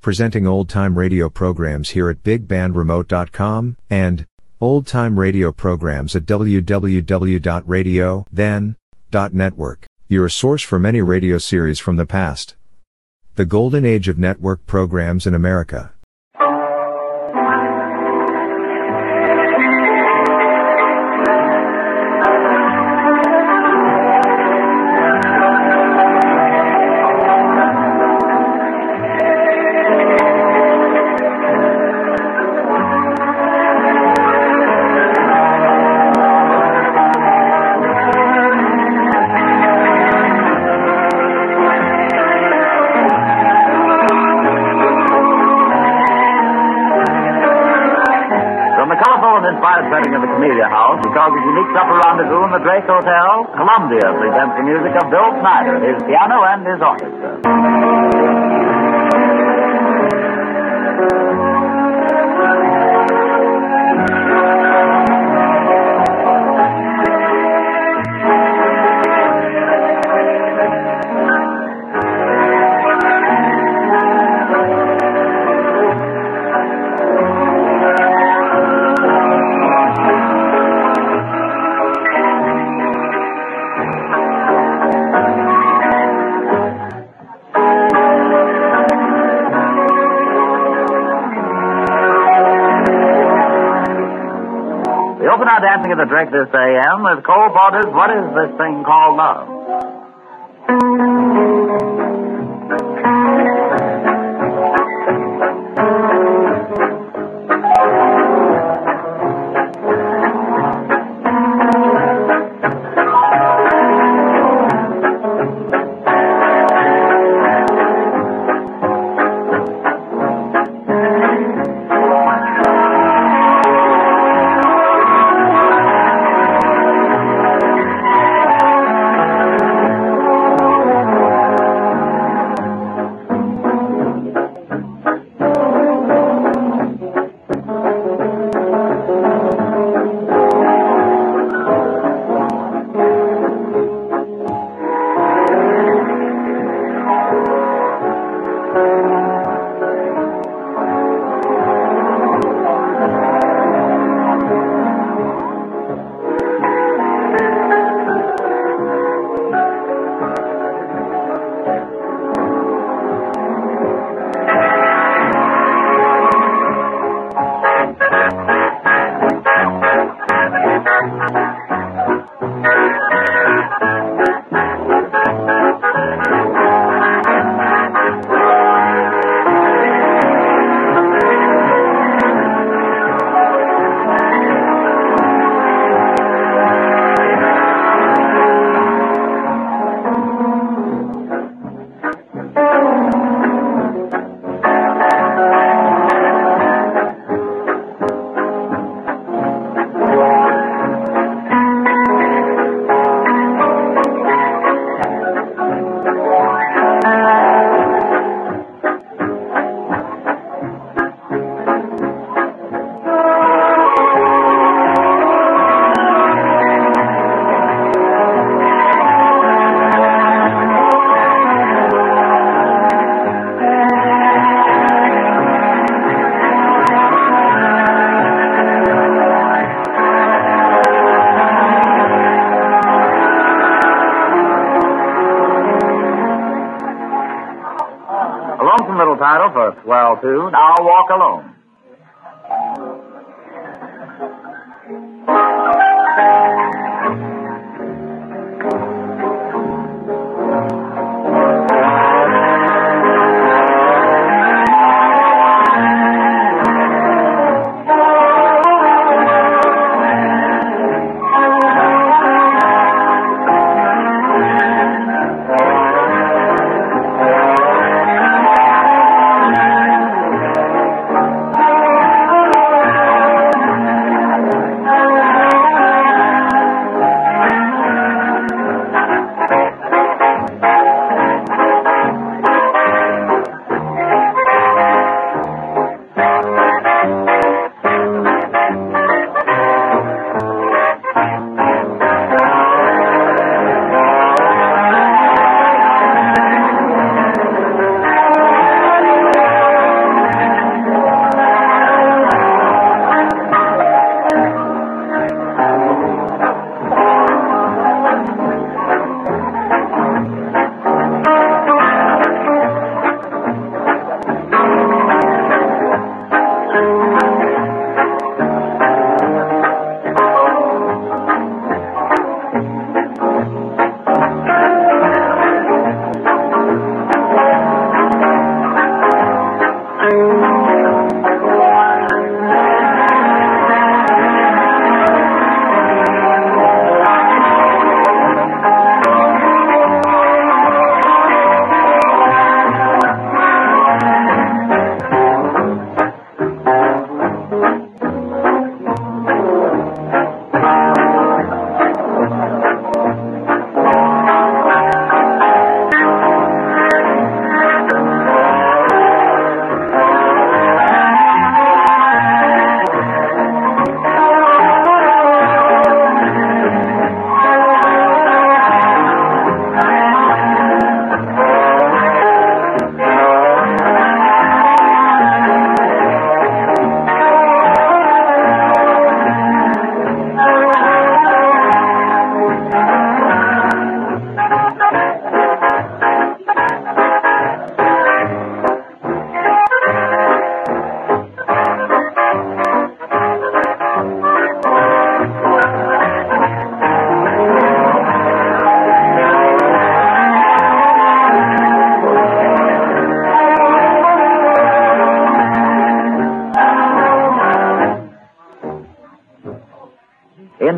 Presenting old time radio programs here at BigBandRemote.com and old time radio programs at www.radio.then.network, your source for many radio series from the past. The golden age of network programs in America. Supper rendezvous in the Drake Hotel, Columbia presents the music of Bill Snyder, his piano and his orchestra. Open our dancing at the Drake this AM with Cole Porter's What is This Thing Called Love? For a I'll Walk Alone.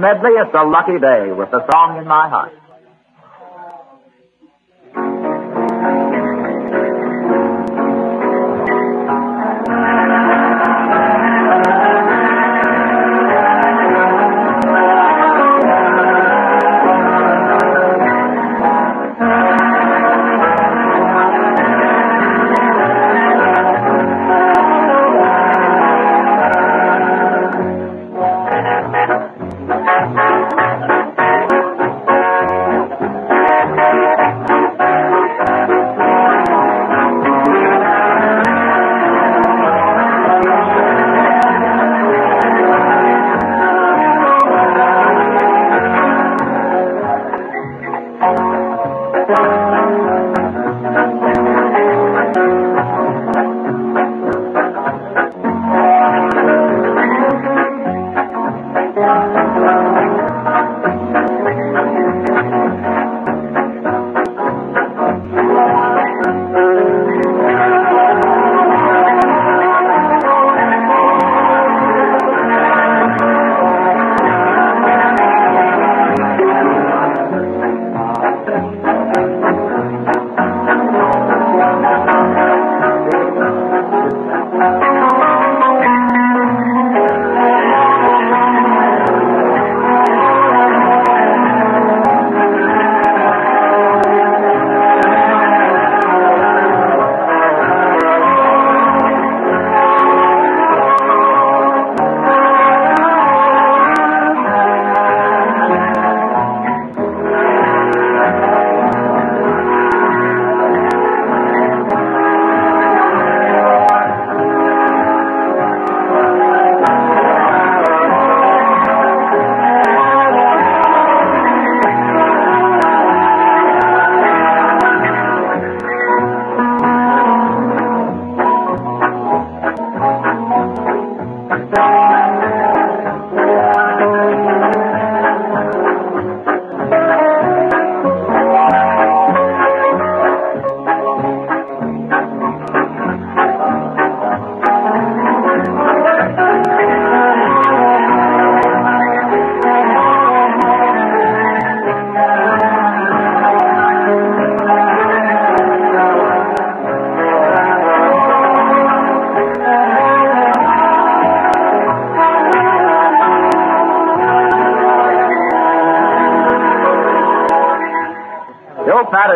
Medley, It's a Lucky Day with the song in my heart.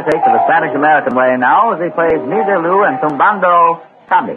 Takes to the Spanish American way now as he plays Miserlou and Tumbando Tambi.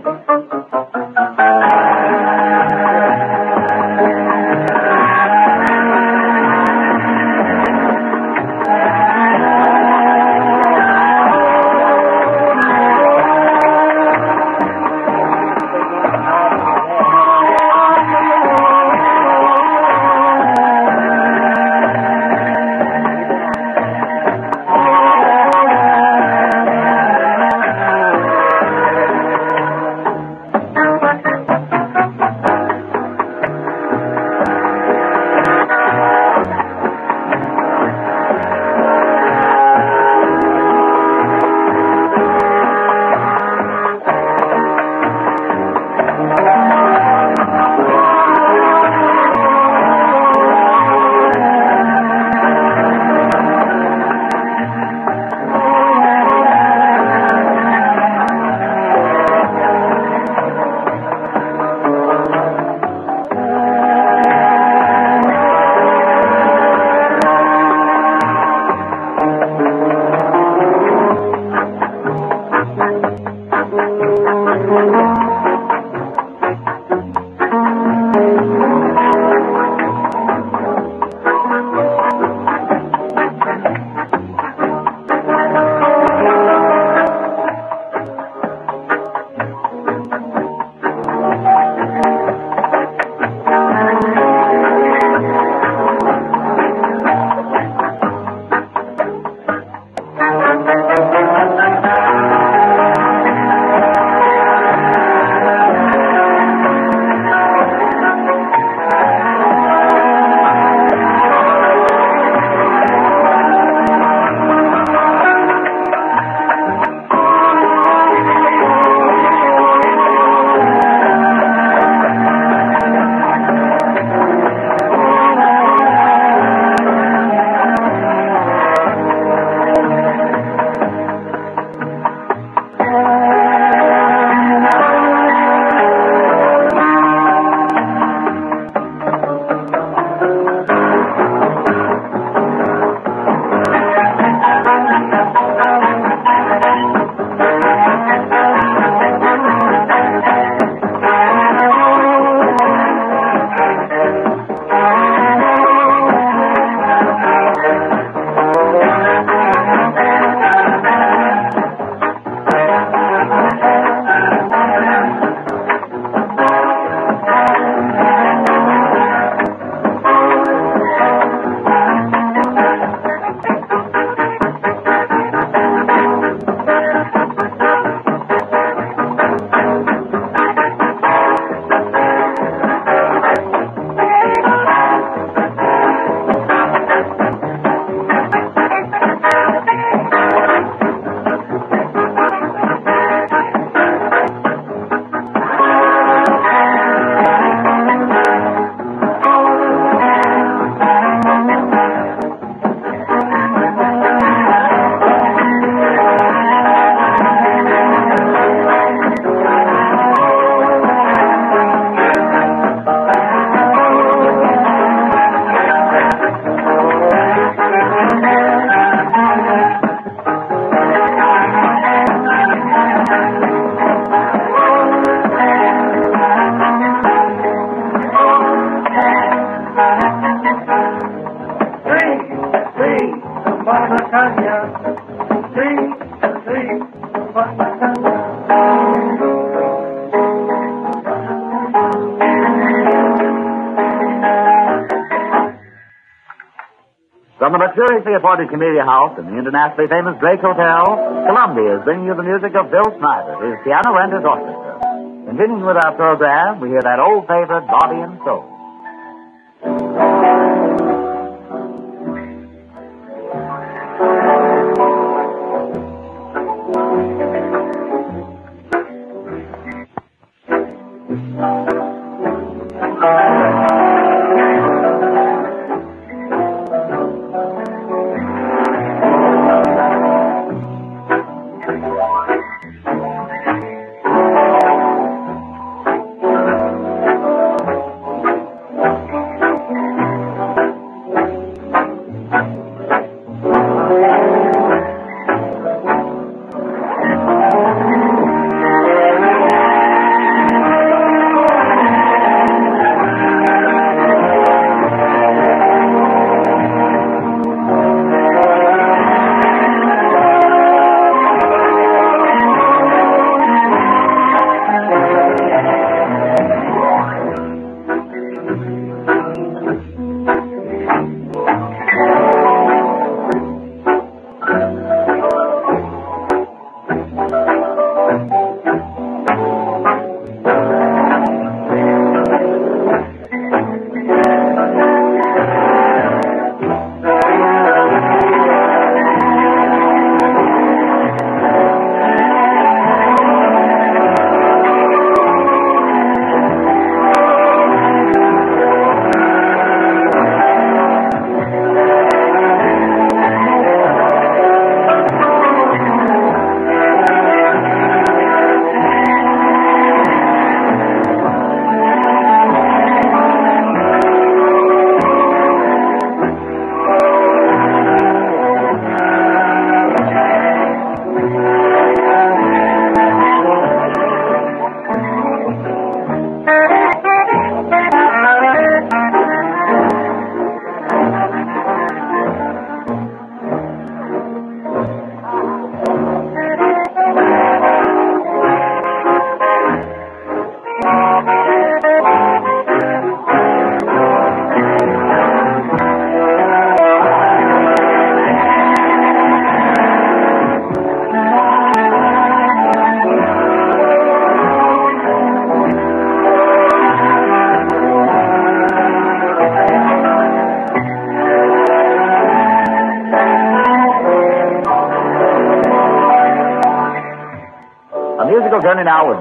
Luxuriously appointed Camellia House in the internationally famous Drake Hotel, Columbia is bringing you the music of Bill Snyder, his piano and his orchestra. Continuing with our program, we hear that old favorite, Body and Soul.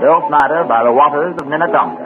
Bill Snyder by the waters of Minnetonka.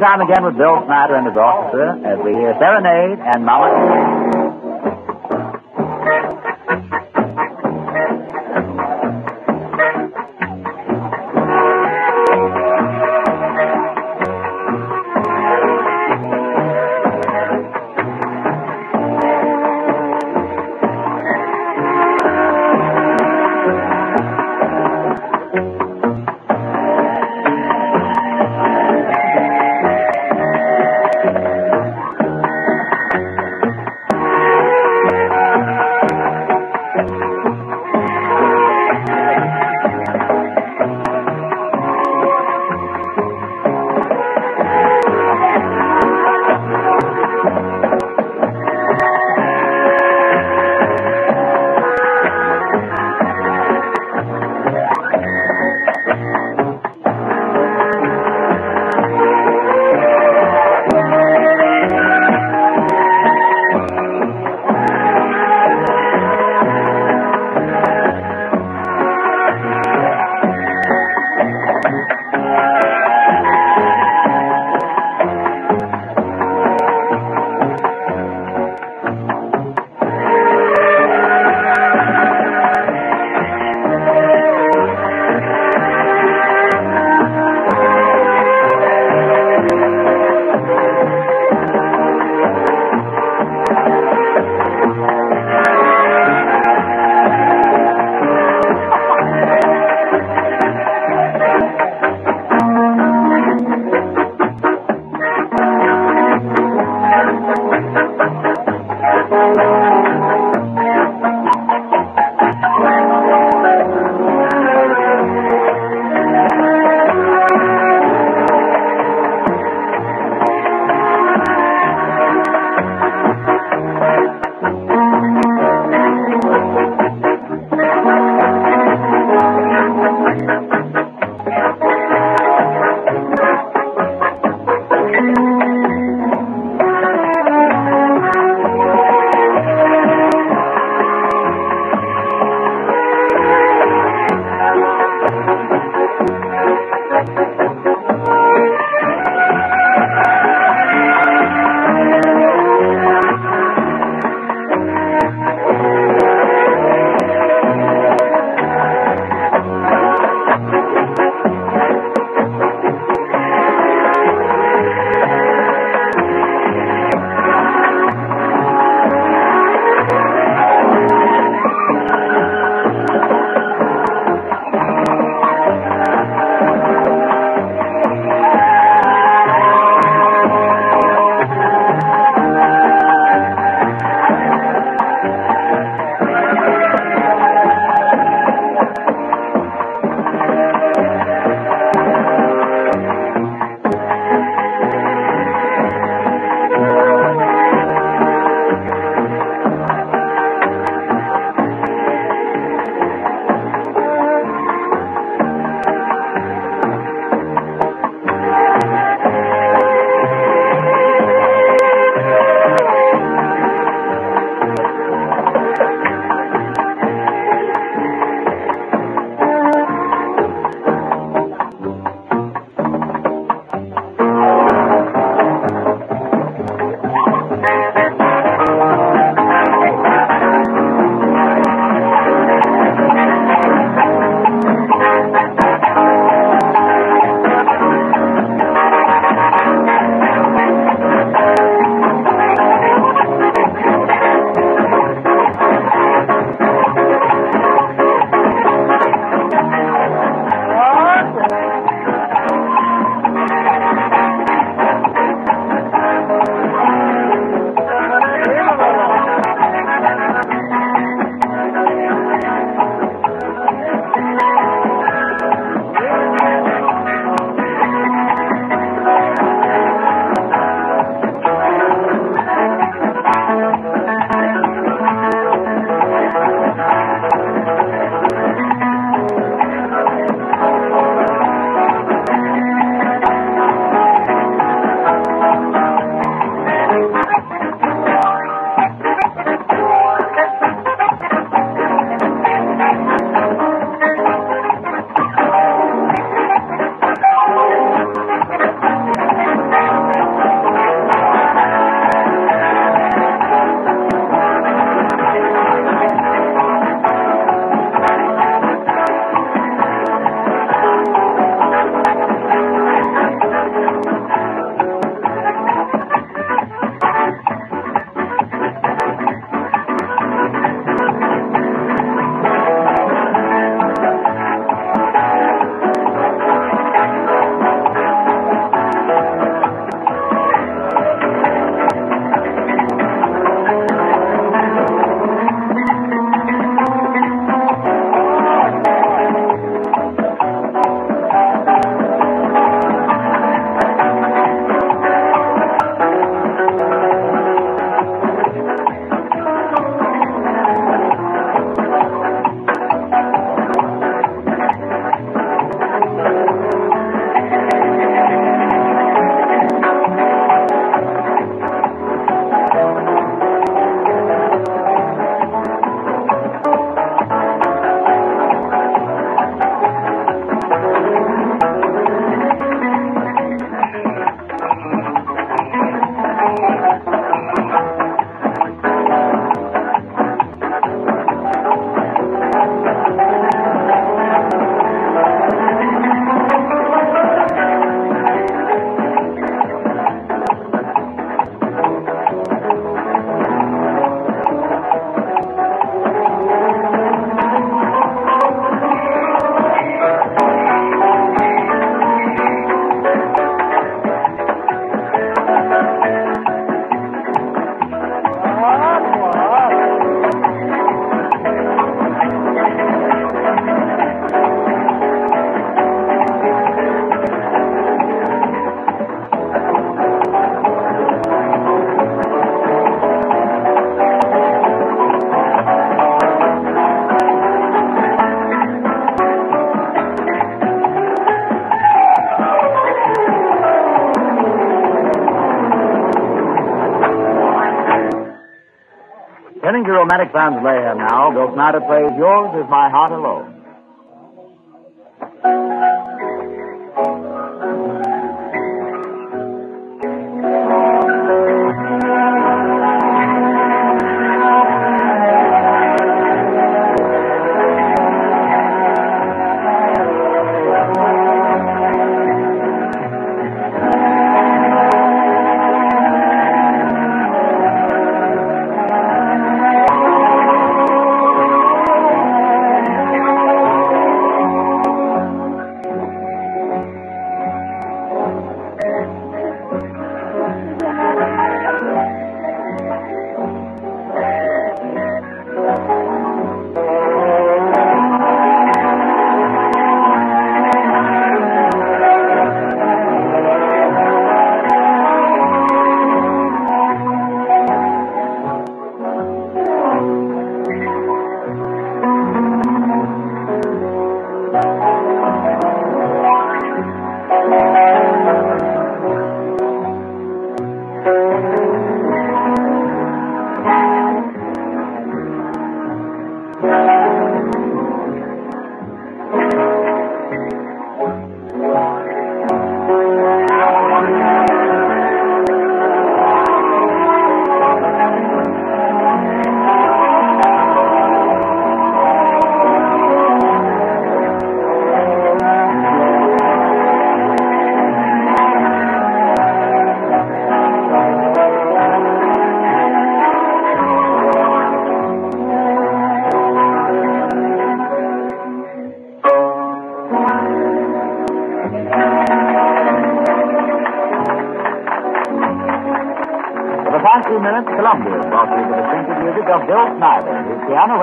Time again with Bill Snyder and his orchestra as we hear Serenade and Mama. To romantic sounds lay now, Bill Snyder plays Yours is My Heart Alone.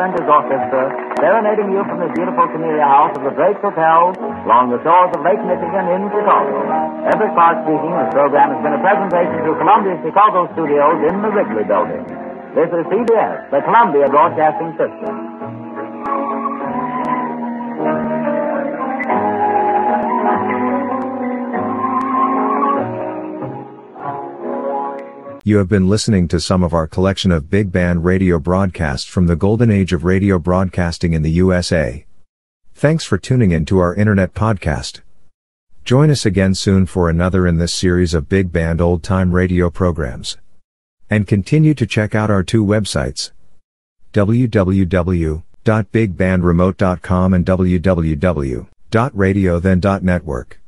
And his orchestra, serenading you from the beautiful Camellia House of the Drake's Hotel along the shores of Lake Michigan in Chicago. Everett Clark speaking. This program has been a presentation to Columbia's Chicago studios in the Wrigley Building. This is CBS, the Columbia Broadcasting System. You have been listening to some of our collection of big band radio broadcasts from the golden age of radio broadcasting in the USA. Thanks for tuning in to our internet podcast. Join us again soon for another in this series of big band old time radio programs. And continue to check out our two websites www.bigbandremote.com and www.radiothen.network.